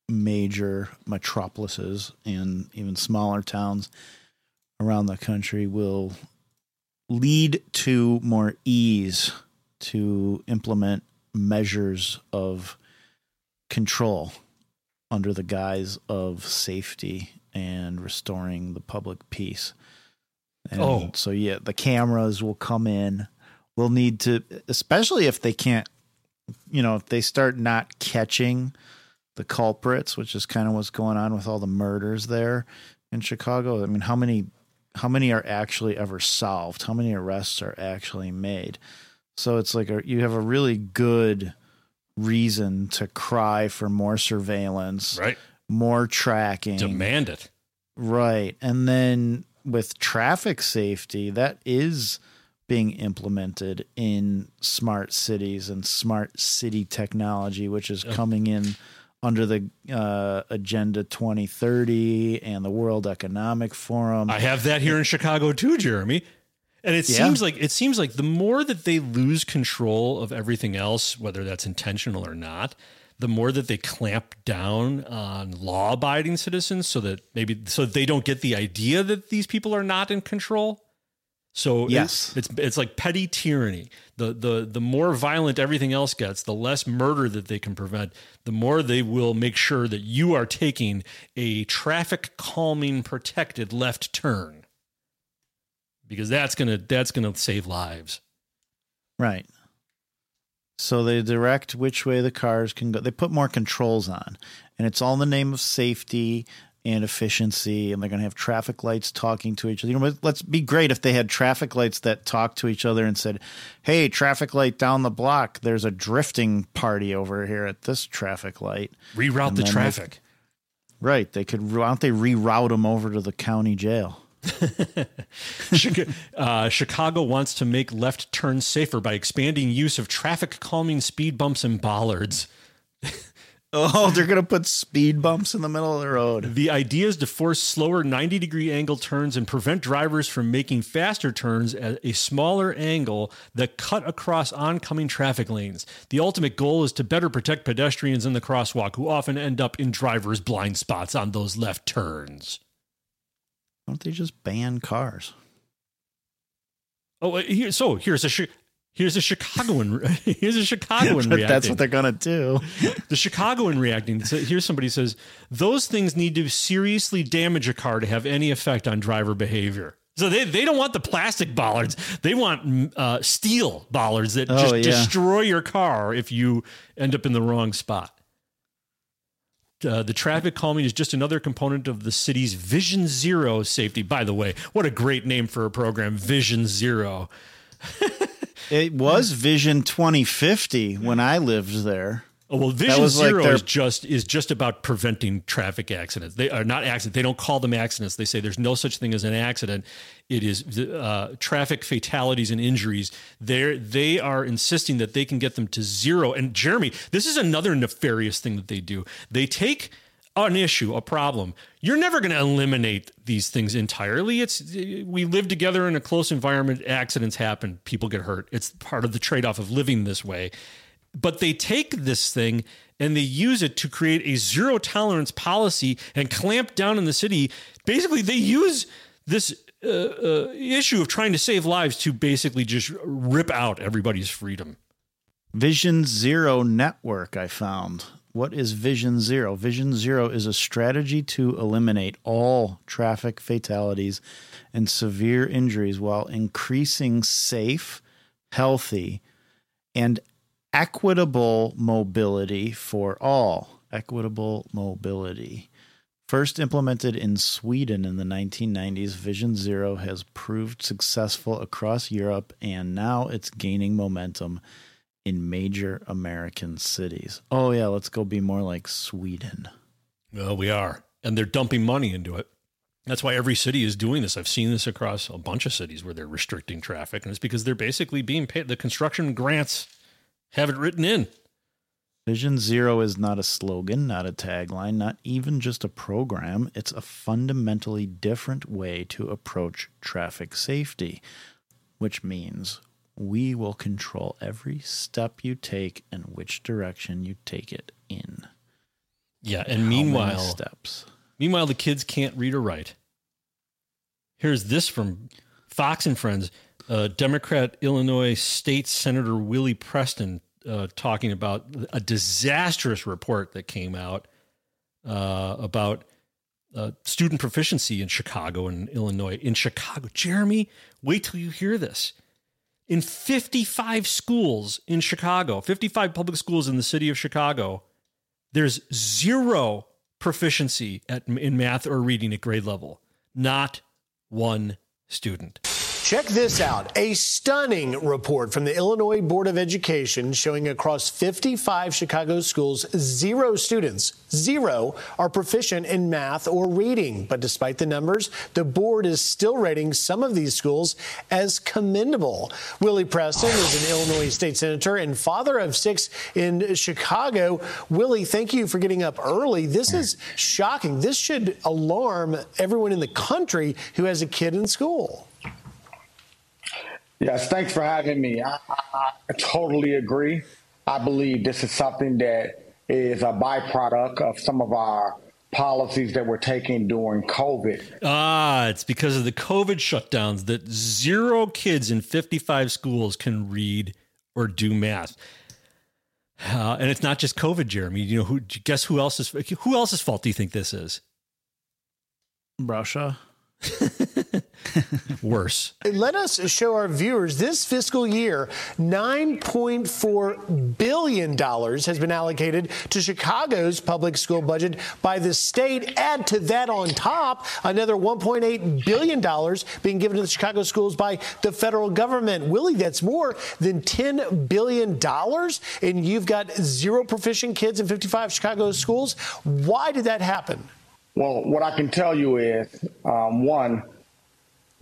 major metropolises and even smaller towns around the country will lead to more ease to implement measures of control under the guise of safety and restoring the public peace. And Oh. so yeah, the cameras will come in. We'll need to, especially if they can't, you know, if they start not catching the culprits, which is kind of what's going on with all the murders there in Chicago. I mean, how many, how many are actually ever solved? How many arrests are actually made? So it's like a, you have a really good reason to cry for more surveillance, right? More tracking, Demand it. Right. And then with traffic safety, that is being implemented in smart cities and smart city technology, which is coming in under the uh, Agenda 2030 and the World Economic Forum. I have that here in Chicago too, Jeremy. And it Yeah. seems like it seems like the more that they lose control of everything else, whether that's intentional or not, the more that they clamp down on law-abiding citizens, so that maybe so they don't get the idea that these people are not in control. So Yes. it's it's like petty tyranny. The the the more violent everything else gets, the less murder that they can prevent, the more they will make sure that you are taking a traffic calming protected left turn. Because that's gonna that's gonna save lives. Right. So they direct which way the cars can go. They put more controls on, and it's all in the name of safety and efficiency. And they're going to have traffic lights talking to each other. You know, let's be great if they had traffic lights that talk to each other and said, "Hey, traffic light down the block. There's a drifting party over here at this traffic light." Reroute And the they- traffic. right. They could. Why don't they reroute them over to the county jail? Uh, Chicago wants to make left turns safer by expanding use of traffic calming speed bumps and bollards. Oh, they're going to put speed bumps in the middle of the road. The idea is to force slower 90 degree angle turns and prevent drivers from making faster turns at a smaller angle that cut across oncoming traffic lanes. The ultimate goal is to better protect pedestrians in the crosswalk who often end up in drivers' blind spots on those left turns. Why don't they just ban cars? Oh, here, so here's a here's a Chicagoan here's a Chicagoan reacting. that's what they're going to do. the Chicagoan reacting. So here's somebody says those things need to seriously damage a car to have any effect on driver behavior. So they, they don't want the plastic bollards. They want mm, uh, steel bollards that Oh, just yeah. destroy your car if you end up in the wrong spot. Uh, the traffic calming is just another component of the city's Vision Zero safety. By the way, what a great name for a program, Vision Zero. It was Vision 2050 when I lived there. Oh, well, Vision was like Zero their- is just is just about preventing traffic accidents. They are not accidents. They don't call them accidents. They say there's no such thing as an accident. It is uh, traffic fatalities and injuries. They they are insisting that they can get them to zero. And Jeremy, this is another nefarious thing that they do. They take an issue, a problem. You're never going to eliminate these things entirely. It's we live together in a close environment. Accidents happen. People get hurt. It's part of the trade off of living this way but they take this thing and they use it to create a zero tolerance policy and clamp down in the city. Basically, they use this uh, uh, issue of trying to save lives to basically just rip out everybody's freedom. Vision Zero Network, I found. What is Vision Zero? Vision Zero is a strategy to eliminate all traffic fatalities and severe injuries while increasing safe, healthy, and equitable mobility for all. Equitable mobility. First implemented in Sweden in the 1990s, Vision Zero has proved successful across Europe and now it's gaining momentum in major American cities. Oh, yeah, let's go be more like Sweden. Well, we are. And they're dumping money into it. That's why every city is doing this. I've seen this across a bunch of cities where they're restricting traffic, and it's because they're basically being paid. The construction grants have it written in. Vision Zero is not a slogan, not a tagline, not even just a program. It's a fundamentally different way to approach traffic safety, which means we will control every step you take and which direction you take it in. Yeah, and many meanwhile, steps. Meanwhile, the kids can't read or write. Here's this from Fox and Friends. Uh, Democrat Illinois State Senator Willie Preston uh, talking about a disastrous report that came out uh, about uh, student proficiency in Chicago and Illinois. In Chicago, Jeremy, wait till you hear this. In 55 schools in Chicago, 55 public schools in the city of Chicago, there's zero proficiency at, in math or reading at grade level. Not one student. Check this out a stunning report from the Illinois Board of Education showing across 55 Chicago schools, zero students, zero, are proficient in math or reading. But despite the numbers, the board is still rating some of these schools as commendable. Willie Preston is an Illinois state senator and father of six in Chicago. Willie, thank you for getting up early. This is shocking. This should alarm everyone in the country who has a kid in school. Yes, thanks for having me. I, I, I, totally agree. I believe this is something that is a byproduct of some of our policies that were taken during COVID. Ah, it's because of the COVID shutdowns that zero kids in 55 schools can read or do math. Uh, and it's not just COVID, Jeremy. You know who? Guess who else's who else's fault do you think this is? Russia. Worse. Let us show our viewers this fiscal year, $9.4 billion has been allocated to Chicago's public school budget by the state. Add to that on top another $1.8 billion being given to the Chicago schools by the federal government. Willie, that's more than $10 billion. And you've got zero proficient kids in 55 Chicago schools. Why did that happen? Well, what I can tell you is um, one,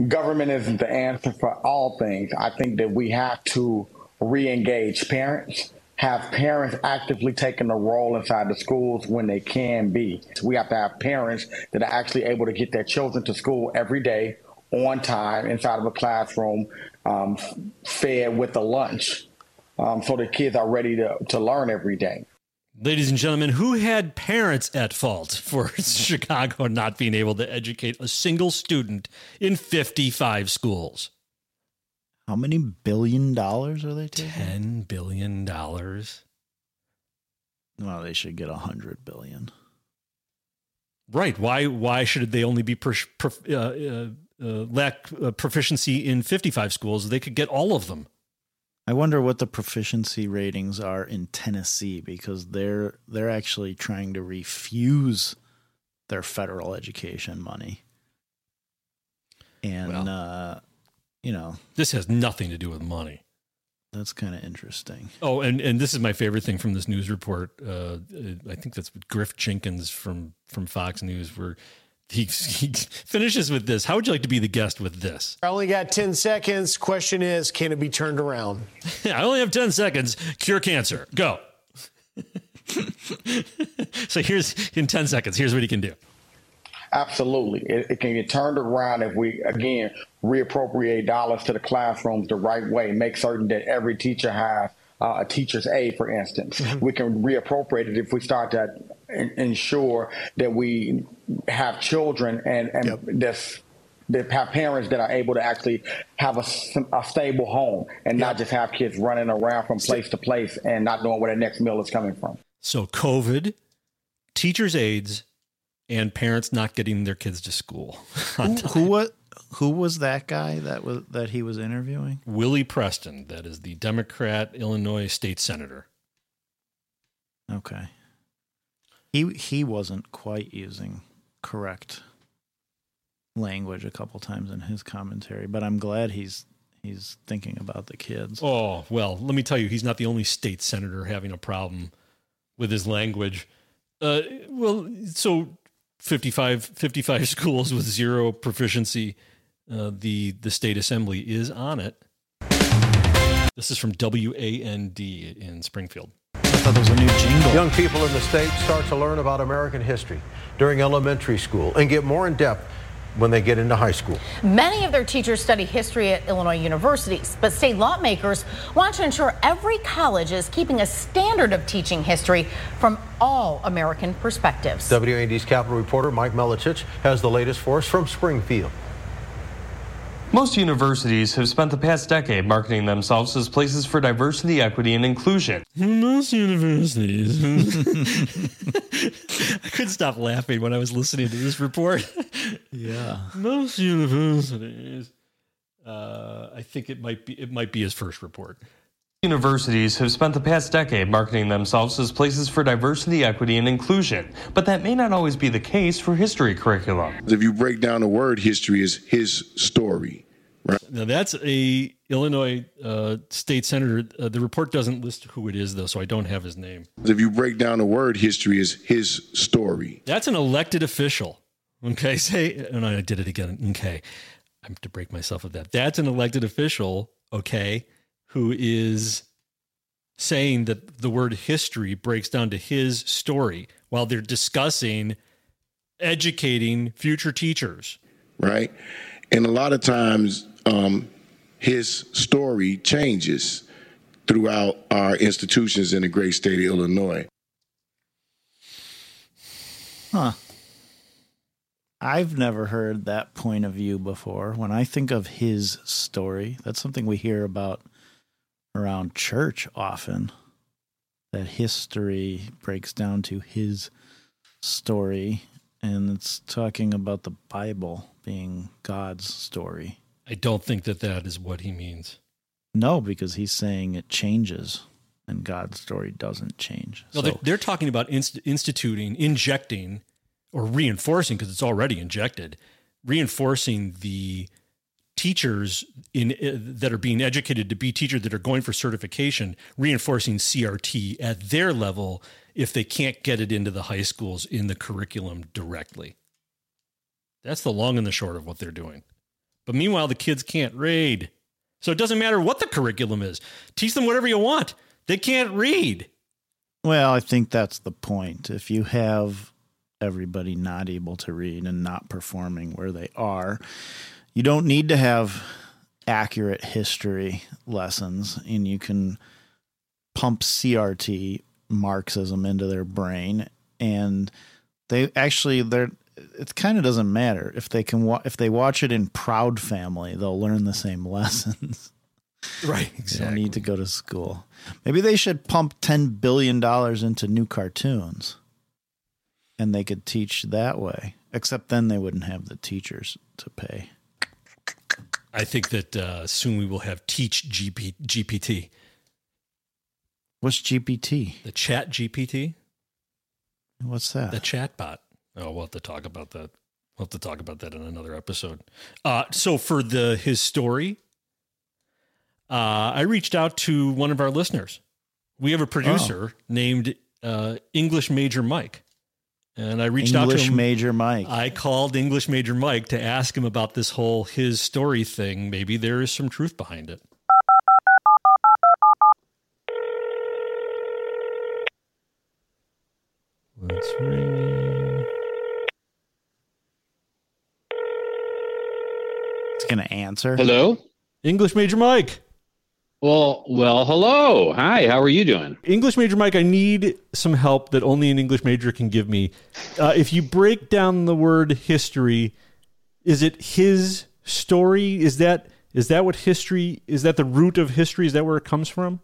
government isn't the answer for all things. I think that we have to re engage parents, have parents actively taking a role inside the schools when they can be. We have to have parents that are actually able to get their children to school every day on time inside of a classroom, um, fed with a lunch. Um, so the kids are ready to, to learn every day. Ladies and gentlemen, who had parents at fault for Chicago not being able to educate a single student in 55 schools? How many billion dollars are they taking? $10 billion. Well, they should get a hundred billion. Right. Why? Why should they only be per, uh, uh, uh, lack uh, proficiency in 55 schools? They could get all of them. I wonder what the proficiency ratings are in Tennessee because they're they're actually trying to refuse their federal education money. And well, uh, you know, this has nothing to do with money. That's kind of interesting. Oh, and, and this is my favorite thing from this news report. Uh, I think that's Griff Jenkins from from Fox News, where he, he, finishes with this. How would you like to be the guest with this? I only got 10 seconds. Question is, can it be turned around? I only have 10 seconds. Cure cancer. Go. so here's in 10 seconds. Here's what he can do. Absolutely. It, it, can get turned around if we, again, reappropriate dollars to the classrooms the right way, make certain that every teacher has uh, a teacher's aide, for instance. Mm-hmm. We can reappropriate it if we start to ensure that we have children and, and yep. this that have parents that are able to actually have a, a stable home and yep. not just have kids running around from place to place and not knowing where their next meal is coming from. So, COVID, teachers' aides, and parents not getting their kids to school. who, who, what? Who was that guy that was that he was interviewing? Willie Preston, that is the Democrat Illinois state senator. Okay. He he wasn't quite using correct language a couple times in his commentary, but I'm glad he's he's thinking about the kids. Oh, well, let me tell you, he's not the only state senator having a problem with his language. Uh, well, so 55, 55 schools with zero proficiency. Uh, the the state assembly is on it. This is from WAND in Springfield thought there was a new jingle. Young people in the state start to learn about American history during elementary school and get more in depth when they get into high school. Many of their teachers study history at Illinois universities, but state lawmakers want to ensure every college is keeping a standard of teaching history from all American perspectives. WAND's Capitol reporter Mike Melicic has the latest for us from Springfield. Most universities have spent the past decade marketing themselves as places for diversity, equity, and inclusion. Most universities. I couldn't stop laughing when I was listening to this report. Yeah. Most universities. Uh, I think it might be it might be his first report. Universities have spent the past decade marketing themselves as places for diversity, equity, and inclusion, but that may not always be the case for history curriculum. If you break down the word history is his story, Right? Now that's a Illinois uh, state senator. Uh, the report doesn't list who it is though, so I don't have his name. If you break down the word history, is his story. That's an elected official. Okay, say, and I did it again. Okay, I have to break myself of that. That's an elected official. Okay, who is saying that the word history breaks down to his story while they're discussing educating future teachers. Right, and a lot of times um, his story changes throughout our institutions in the great state of Illinois. Huh. I've never heard that point of view before. When I think of his story, that's something we hear about around church often. That history breaks down to his story, and it's talking about the Bible being God's story. I don't think that that is what he means. No, because he's saying it changes and God's story doesn't change. No, so, they're, they're talking about inst- instituting, injecting, or reinforcing because it's already injected, reinforcing the teachers in uh, that are being educated to be teachers that are going for certification, reinforcing CRT at their level if they can't get it into the high schools in the curriculum directly. That's the long and the short of what they're doing. But meanwhile, the kids can't read. So it doesn't matter what the curriculum is. Teach them whatever you want. They can't read. Well, I think that's the point. If you have everybody not able to read and not performing where they are, you don't need to have accurate history lessons and you can pump CRT Marxism into their brain and they actually they're it kind of doesn't matter if they can wa- if they watch it in Proud Family, they'll learn the same lessons. Right, exactly. They don't need to go to school. Maybe they should pump ten billion dollars into new cartoons, and they could teach that way. Except then they wouldn't have the teachers to pay. I think that uh, soon we will have Teach GP, GPT. What's GPT? The Chat GPT. What's that? The chatbot. Oh, we'll have to talk about that. We'll have to talk about that in another episode. Uh, so for the his story, uh, I reached out to one of our listeners. We have a producer oh. named uh, English Major Mike, and I reached English out to him. Major Mike. I called English Major Mike to ask him about this whole his story thing. Maybe there is some truth behind it. Let's ring. It's gonna answer. Hello, English Major Mike. Well, well, hello. Hi, how are you doing? English Major Mike, I need some help that only an English major can give me. Uh, if you break down the word history, is it his story? Is that is that what history is that the root of history? Is that where it comes from?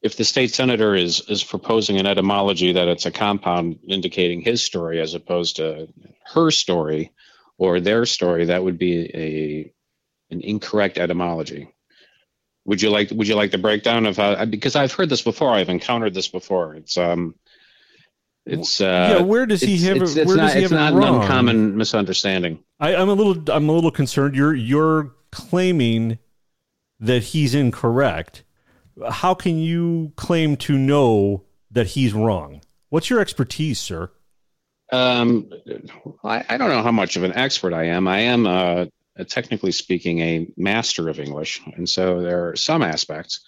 If the state senator is is proposing an etymology that it's a compound indicating his story as opposed to her story or their story, that would be a an incorrect etymology. Would you like Would you like the breakdown of how? Because I've heard this before. I've encountered this before. It's um, it's uh, yeah. Where does he have? It's, it, it's where not, does he it's have not it an uncommon misunderstanding. I, I'm a little. I'm a little concerned. You're you're claiming that he's incorrect. How can you claim to know that he's wrong? What's your expertise, sir? Um, I, I don't know how much of an expert I am. I am, uh, technically speaking, a master of English, and so there are some aspects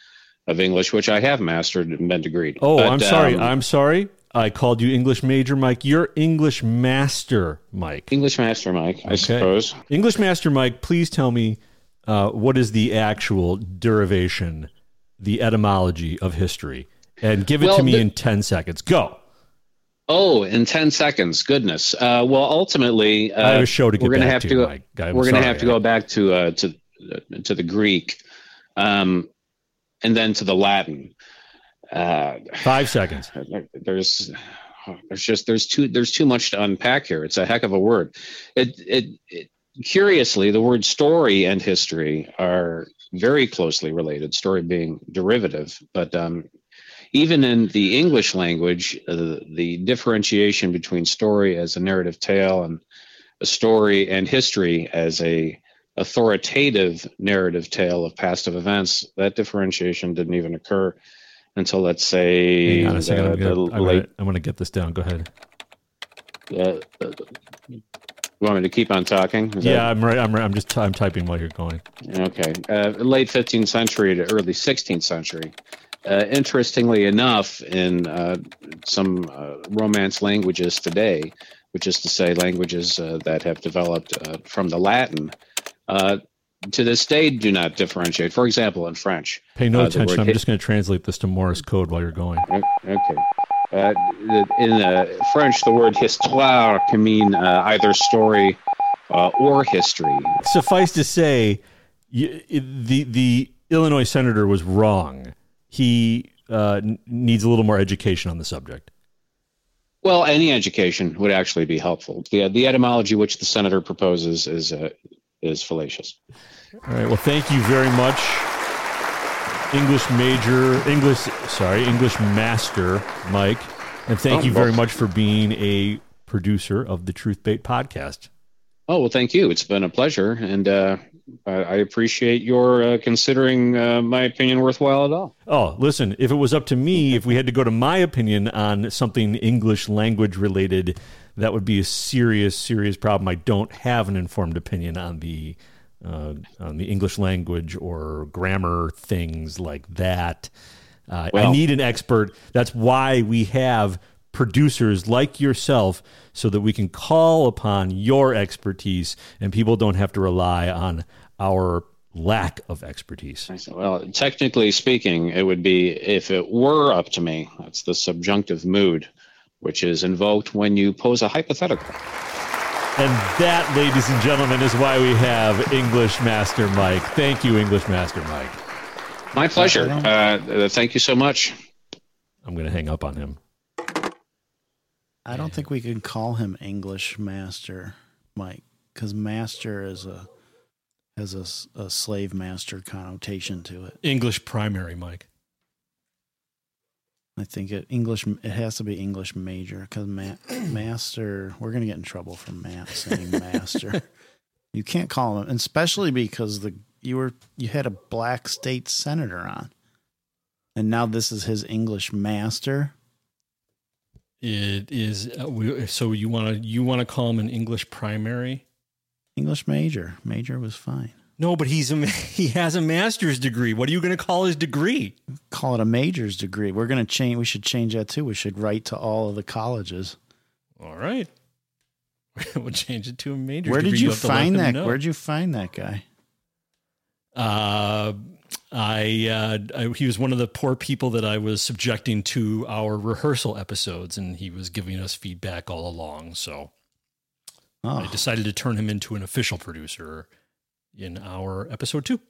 of English which I have mastered and been degreed. Oh, But, I'm sorry. um, I'm sorry. I called you English major, Mike. You're English master, Mike. English master, Mike. I suppose. English master, Mike. Please tell me uh, what is the actual derivation, the etymology of history, and give it Well, to me the- in ten seconds. Go. Oh, in ten seconds, goodness. Uh, well, ultimately, uh, I have a show to get we're gonna have to, go, we're going to have to go back to uh, to to the Greek, um, and then to the Latin. Uh, Five seconds. There's there's just there's too there's too much to unpack here. It's a heck of a word. It it, it curiously the word story and history are very closely related. Story being derivative, but um, even in the English language, uh, the differentiation between story as a narrative tale and a story and history as a authoritative narrative tale of past of events, that differentiation didn't even occur until let's say on a second. I'm gonna, I'm, gonna, late I'm gonna get this down. Go ahead. uh, you want me to keep on talking? Is yeah, that- I'm right. I'm right. I'm just I'm typing while you're going. Okay. Uh, late 15th century to early 16th century. Uh, interestingly enough, in uh, some uh, Romance languages today, which is to say languages uh, that have developed uh, from the Latin, uh, to this day do not differentiate. For example, in French. Pay no attention. I'm hit- just going to translate this to Morse code while you're going. Okay. Uh, in uh, French, the word histoire can mean uh, either story uh, or history. Suffice to say, y- the the Illinois senator was wrong. He uh, n- needs a little more education on the subject. Well, any education would actually be helpful. The the etymology which the senator proposes is uh, is fallacious. All right. Well, thank you very much, English major, English, sorry, English master, Mike, and thank Oh, you very well- much for being a producer of the Truth Bait podcast. Oh well, thank you. It's been a pleasure, and uh, I, I appreciate your uh, considering uh, my opinion worthwhile at all. Oh, listen, if it was up to me, if we had to go to my opinion on something English language related, that would be a serious, serious problem. I don't have an informed opinion on the uh, on the English language or grammar things like that. Uh, I need an expert. That's why we have producers like yourself so that we can call upon your expertise and people don't have to rely on our lack of expertise. Well, technically speaking, it would be if it were up to me. That's the subjunctive mood, which is invoked when you pose a hypothetical. And that, ladies and gentlemen, is why we have English Master Mike. Thank you, English Master Mike. My pleasure. Uh, thank you so much. I'm going to hang up on him. I don't think we can call him English master, Mike, because master is a has a, a slave master connotation to it. English primary, Mike. I think it English. It has to be English major because ma- master. We're gonna get in trouble for Matt saying master. you can't call him, especially because the you were you had a black state senator on, and now this is his English master. It is uh, we, so you want to you want to call him an English primary? English major. Major was fine. No, but he's a he has a master's degree. What are you going to call his degree? Call it a major's degree. We're gonna change. We should change that too. We should write to all of the colleges. All right. we'll change it to a major. Where did degree. you have to let find that? know. Where'd you find that guy? Uh, I, uh, I he was one of the poor people that I was subjecting to our rehearsal episodes, and he was giving us feedback all along. So I Oh. decided to turn him into an official producer in our episode two.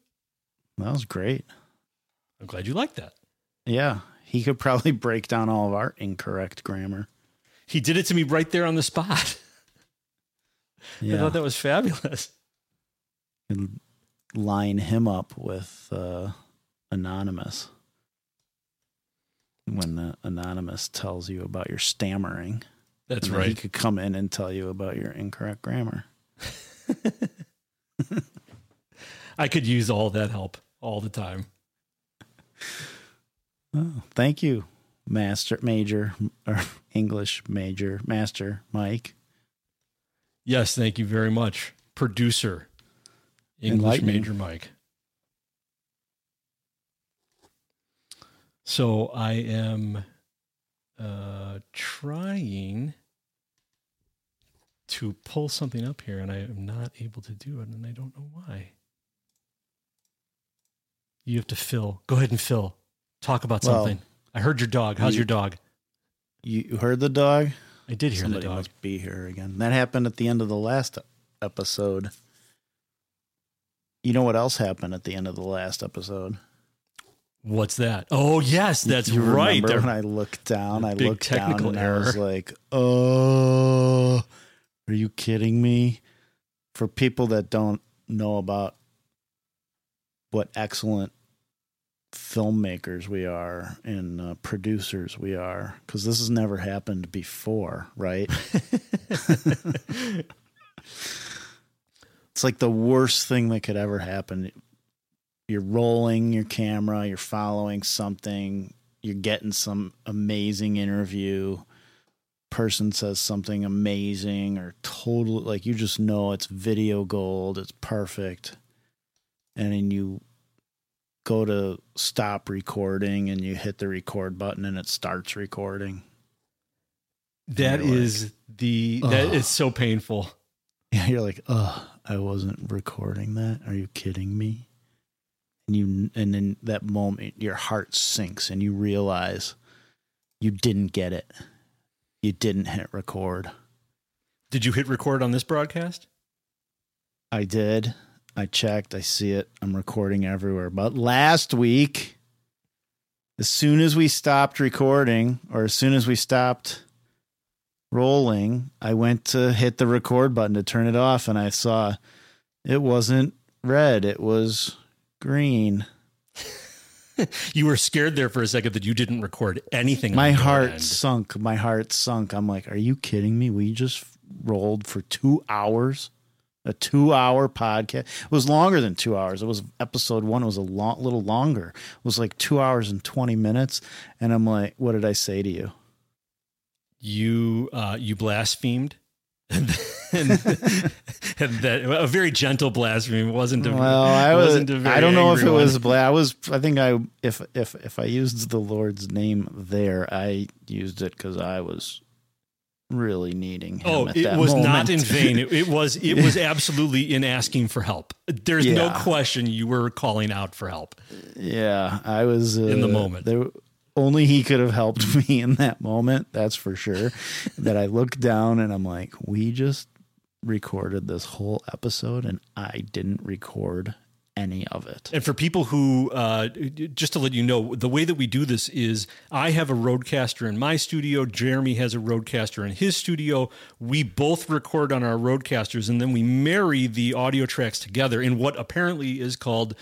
That was great. I'm glad you liked that. Yeah, he could probably break down all of our incorrect grammar. He did it to me right there on the spot. yeah. I thought that was fabulous. And line him up with uh, anonymous when the anonymous tells you about your stammering. That's then He could come in and tell you about your incorrect grammar. I could use all that help all the time. Oh, thank you, Master Major or English Major Master Mike. Yes, thank you very much, producer, English Major Mike. So I am uh, trying to pull something up here, and I am not able to do it, and I don't know why. You have to fill. Go ahead and fill. Talk about Well, something. I heard your dog. How's you- your dog? You heard the dog? I did hear Somebody the dog. must be here again. That happened at the end of the last episode. You know what else happened at the end of the last episode? What's that? Oh yes, that's you right. There- when I looked down, I looked down and I was like, "Oh, are you kidding me?" For people that don't know about what excellent filmmakers we are and uh, producers we are, because this has never happened before, right? It's like the worst thing that could ever happen. You're rolling your camera, you're following something, you're getting some amazing interview. Person says something amazing or totally like you just know it's video gold, it's perfect. And then you go to stop recording and you hit the record button and it starts recording. That is like, the that "Ugh." is so painful. Yeah, you're like, oh, I wasn't recording that. Are you kidding me? And you, and in that moment, your heart sinks, and you realize you didn't get it. You didn't hit record. Did you hit record on this broadcast? I did. I checked. I see it. I'm recording everywhere. But last week, as soon as we stopped recording, or as soon as we stopped rolling, I went to hit the record button to turn it off, and I saw it wasn't red. It was green. You were scared there for a second that you didn't record anything. My heart end. sunk. My heart sunk. I'm like, are you kidding me? We just rolled for two hours. A two-hour podcast. It was longer than two hours. It was episode one. It was a long, little longer. It was like two hours and twenty minutes. And I'm like, what did I say to you? You uh, you blasphemed, and, and, that a very gentle blasphemy wasn't. A, Well, I was. wasn't a very I don't know if it angry was. one. Bla- I was. I think I. If if if I used the Lord's name there, I used it because I was really needing him. Oh, it was not in vain. It, it was it was absolutely in asking for help. There's no question you were calling out for help. Yeah, I was uh, In the moment. There, only he could have helped me in that moment. That's for sure. that I look down and I'm like, we just recorded this whole episode and I didn't record any of it. And for people who, uh, just to let you know, the way that we do this is I have a RodeCaster in my studio. Jeremy has a RodeCaster in his studio. We both record on our RodeCasters and then we marry the audio tracks together in what apparently is called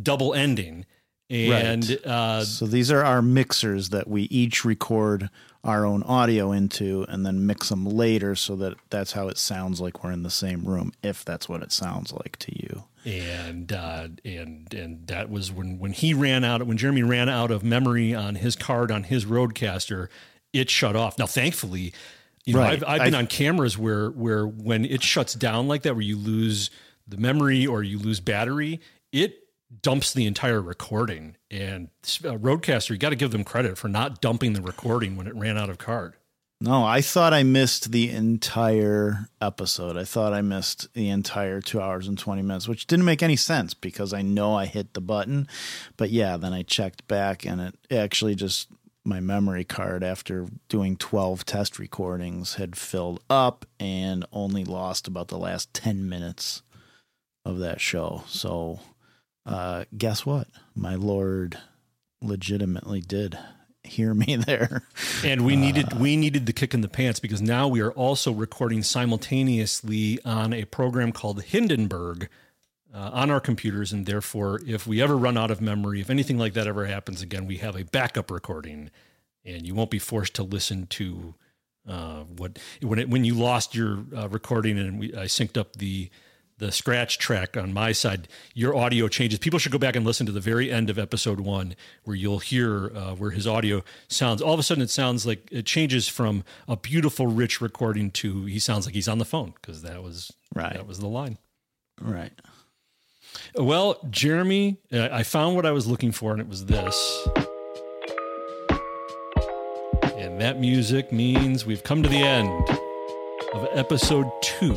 double ending. And Right. uh, so these are our mixers that we each record our own audio into and then mix them later so that that's how it sounds like we're in the same room if that's what it sounds like to you. and uh, and and that was when when he ran out when Jeremy ran out of memory on his card on his RodeCaster, it shut off. Now, thankfully, you know Right. I've, I've been I- on cameras where where when it shuts down like that, where you lose the memory or you lose battery, it dumps the entire recording. And uh, RodeCaster, you got to give them credit for not dumping the recording when it ran out of card. No, I thought I missed the entire episode. I thought I missed the entire two hours and 20 minutes, which didn't make any sense because I know I hit the button. But yeah, then I checked back and it actually just, my memory card after doing 12 test recordings had filled up and only lost about the last 10 minutes of that show. So, uh, guess what? My Lord legitimately did hear me there. and we needed we needed the kick in the pants because now we are also recording simultaneously on a program called Hindenburg uh, on our computers, and therefore, if we ever run out of memory, if anything like that ever happens again, we have a backup recording, and you won't be forced to listen to uh, what when it when you lost your uh, recording and we, I synced up the the scratch track on my side, your audio changes. People should go back and listen to the very end of episode one, where you'll hear uh, where his audio sounds. All of a sudden, it sounds like it changes from a beautiful, rich recording to he sounds like he's on the phone because that was right. That was the line. Right. Well, Jeremy, uh, I found what I was looking for, and it was this. And that music means we've come to the end of episode two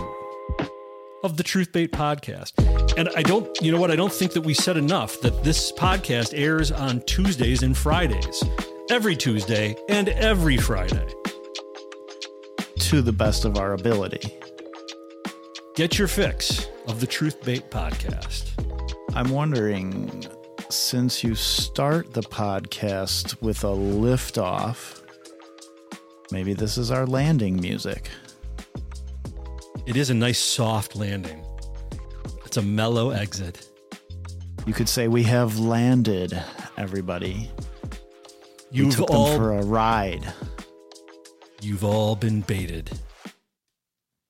of the Truth Bait podcast. And I don't, you know what? I don't think that we said enough that this podcast airs on Tuesdays and Fridays, every Tuesday and every Friday. To the best of our ability. Get your fix of the Truth Bait podcast. I'm wondering, since you start the podcast with a liftoff, maybe this is our landing music. It is a nice soft landing. It's a mellow exit. You could say we have landed, everybody. You've took all- them for a ride. You've all been baited.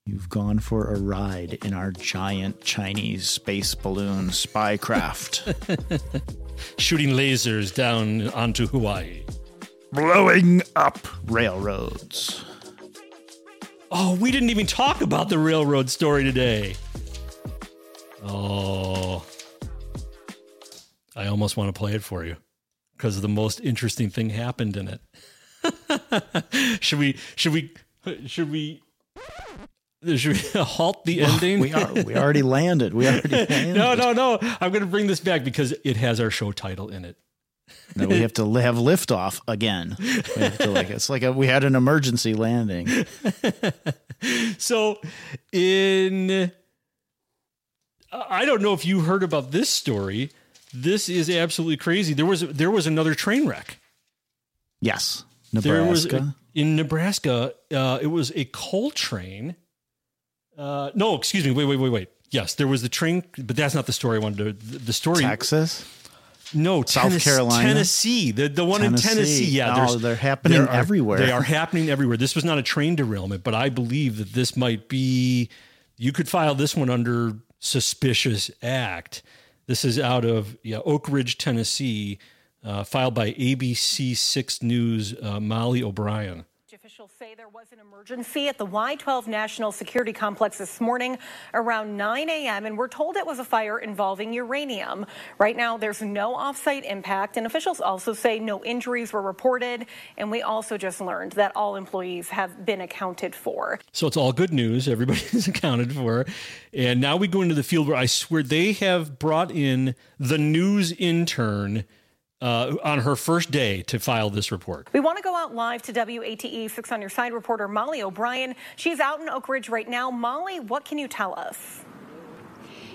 You've gone for a ride in our giant Chinese space balloon spycraft. Shooting lasers down onto Hawaii. Blowing up railroads. Oh, we didn't even talk about the railroad story today. Oh. I almost want to play it for you because the most interesting thing happened in it. should we should we should we should we halt the ending? we are we already landed. We already landed. no, no, no. I'm going to bring this back because it has our show title in it. We have to have liftoff again. To like it's like a, we had an emergency landing. so in I don't know if you heard about this story. This is absolutely crazy. There was there was another train wreck. Yes, There Nebraska. was in Nebraska. Uh, it was a coal train. Uh, no, excuse me. Wait, wait, wait, wait. Yes, there was the train, but that's not the story I wanted to. The, the story. Texas. No, South Tennessee- Carolina? Tennessee. The the one in Tennessee. Tennessee. Yeah, No, they're happening are- everywhere. They are happening everywhere. This was not a train derailment, but I believe that this might be. You could file this one under suspicious act. This is out of yeah Oak Ridge, Tennessee, uh, filed by ABC Six News uh, Molly O'Brien. Officials say there was an emergency at the Y12 National Security Complex this morning around 9 a.m., and we're told it was a fire involving uranium. Right now, there's no offsite impact, and officials also say no injuries were reported. And we also just learned that all employees have been accounted for. So it's all good news. Everybody's accounted for. And now we go into the field where I swear they have brought in the news intern uh, on her first day to file this report. We want to go out live to WATE 6 on your side reporter Molly O'Brien. She's out in Oak Ridge right now. Molly, what can you tell us?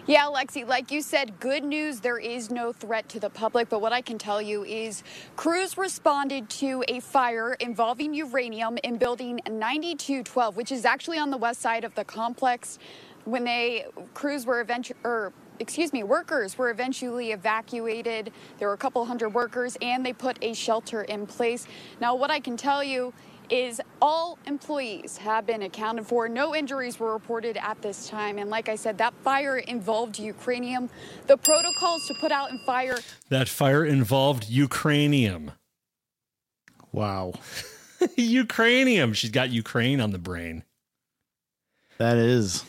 Yeah, Lexi, like you said, good news. There is no threat to the public. But what I can tell you is crews responded to a fire involving uranium in building 9212, which is actually on the west side of the complex. When they crews were eventually, or excuse me, workers were eventually evacuated. There were a couple hundred workers, and they put a shelter in place. Now, what I can tell you is all employees have been accounted for. No injuries were reported at this time. And like I said, that fire involved Ukrainium. The protocols to put out and fire That fire involved Ukrainium. Wow. Ukrainium. She's got Ukraine on the brain. That is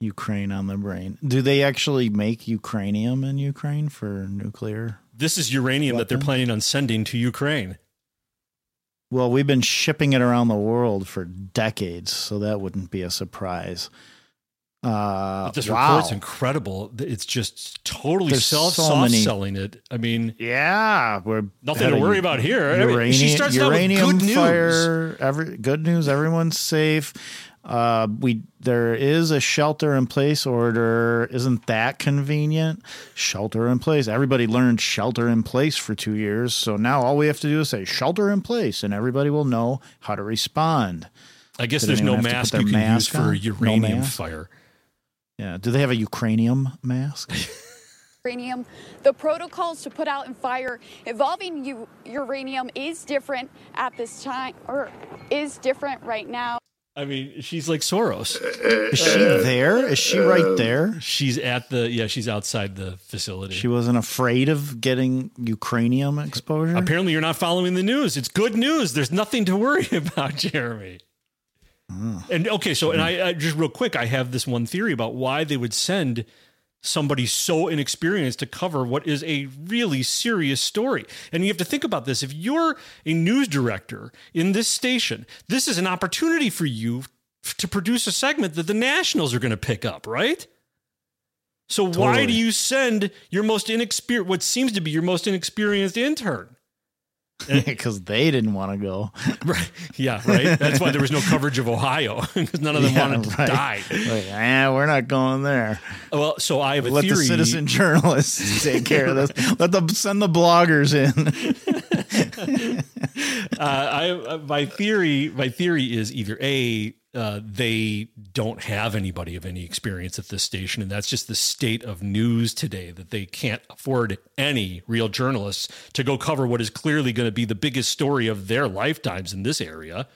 Ukraine on the brain. Do they actually make Ukrainium in Ukraine for nuclear? This is uranium that they're planning on sending to Ukraine. Well, we've been shipping it around the world for decades, so that wouldn't be a surprise. Uh, But this wow. report's incredible. It's just totally There's self so many- selling it. I mean, yeah, we're nothing to worry about here. I mean, Uranium, she starts out with uranium good news. fire. Every good news. Everyone's safe. Uh, we there is a shelter in place order. Isn't that convenient? Shelter in place. Everybody learned shelter in place for two years, so now all we have to do is say shelter in place, and everybody will know how to respond. I guess Did there's no anyone have to mask put you their can use mask for uranium No fire. Yeah. Do they have a Ukrainium mask? uranium. The protocols to put out and fire involving u- uranium is different at this time, or is different right now. I mean, she's like Soros. Is she uh, there? Is she right um, there? She's at the yeah. She's outside the facility. She wasn't afraid of getting Ukrainium exposure. Apparently, you're not following the news. It's good news. There's nothing to worry about, Jeremy. And okay, so and I, I just real quick, I have this one theory about why they would send somebody so inexperienced to cover what is a really serious story. And you have to think about this. If you're a news director in this station, this is an opportunity for you to produce a segment that the nationals are going to pick up, right? So why do you send your most inexperienced, what seems to be your most inexperienced intern? Because they didn't want to go. Right. Yeah, right. That's why there was no coverage of Ohio because none of them Yeah, wanted to die. Like, eh, we're not going there. Well, so I have a Let theory. the citizen journalists take care of this. Let them send the bloggers in. uh, I uh, my theory my theory is either a uh, they don't have anybody of any experience at this station, and that's just the state of news today that they can't afford any real journalists to go cover what is clearly going to be the biggest story of their lifetimes in this area.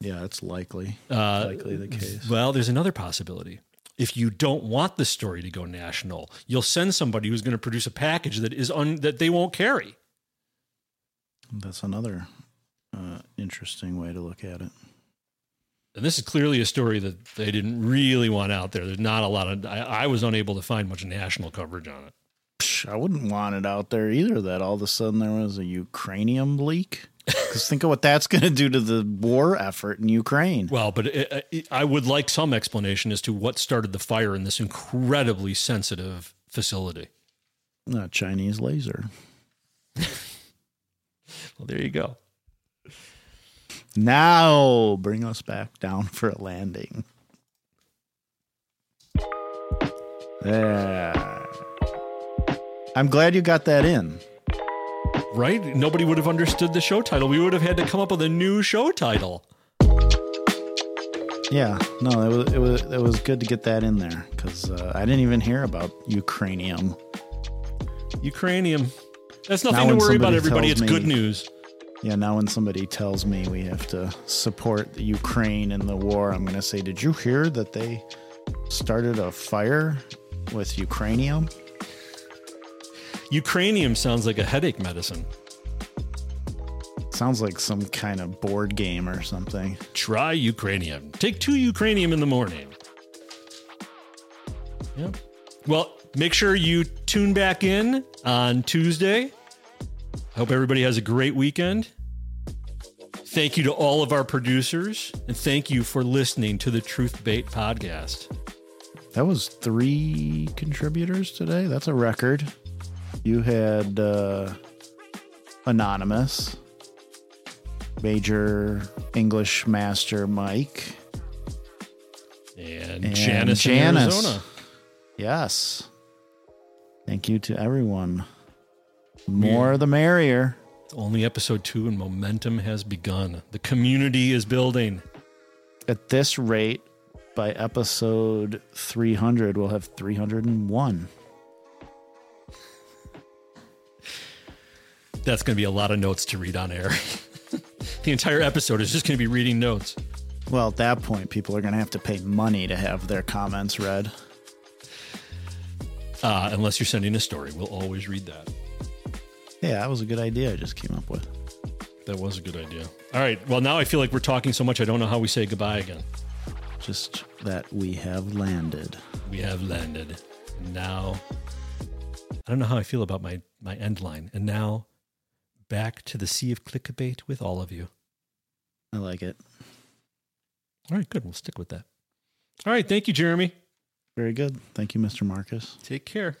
Yeah, it's likely. Uh, likely the case. Well, there's another possibility. If you don't want the story to go national, you'll send somebody who's going to produce a package that is un, that they won't carry. That's another uh, interesting way to look at it. And this is clearly a story that they didn't really want out there. There's not a lot of. I, I was unable to find much national coverage on it. Psh, I wouldn't want it out there either. That all of a sudden there was a Ukrainian leak. Because think of what that's going to do to the war effort in Ukraine. Well, but it, it, I would like some explanation as to what started the fire in this incredibly sensitive facility. A Chinese laser. well, there you go. Now bring us back down for a landing. There. I'm glad you got that in. Right? Nobody would have understood the show title. We would have had to come up with a new show title. Yeah, no, it was it was it was good to get that in there because uh, I didn't even hear about Ukrainium. Ukrainium. That's nothing to worry about, everybody. It's me, good news. Yeah, now when somebody tells me we have to support the Ukraine in the war, I'm going to say, "Did you hear that they started a fire with Ukranium?" Ukranium sounds like a headache medicine. Sounds like some kind of board game or something. Try Ukranium. Take two Ukranium in the morning. Yep. Well, make sure you tune back in on Tuesday. I hope everybody has a great weekend. Thank you to all of our producers, and thank you for listening to the Truth Bait podcast. That was three contributors today. That's a record. You had uh, Anonymous, Major English Master Mike, and, and Janice, Janice. Arizona. Yes. Thank you to everyone. More yeah. the merrier. Only episode two, and momentum has begun. The community is building. At this rate, by episode 300, we'll have 301. That's going to be a lot of notes to read on air. the entire episode is just going to be reading notes. Well, at that point, people are going to have to pay money to have their comments read. Uh, unless you're sending a story, we'll always read that. Yeah, that was a good idea I just came up with. That was a good idea. All right. Well, now I feel like we're talking so much, I don't know how we say goodbye again. Just that we have landed. We have landed. Now, I don't know how I feel about my, my end line. And now, back to the sea of clickbait with all of you. I like it. All right, good. We'll stick with that. All right. Thank you, Jeremy. Very good. Thank you, Mr. Marcus. Take care.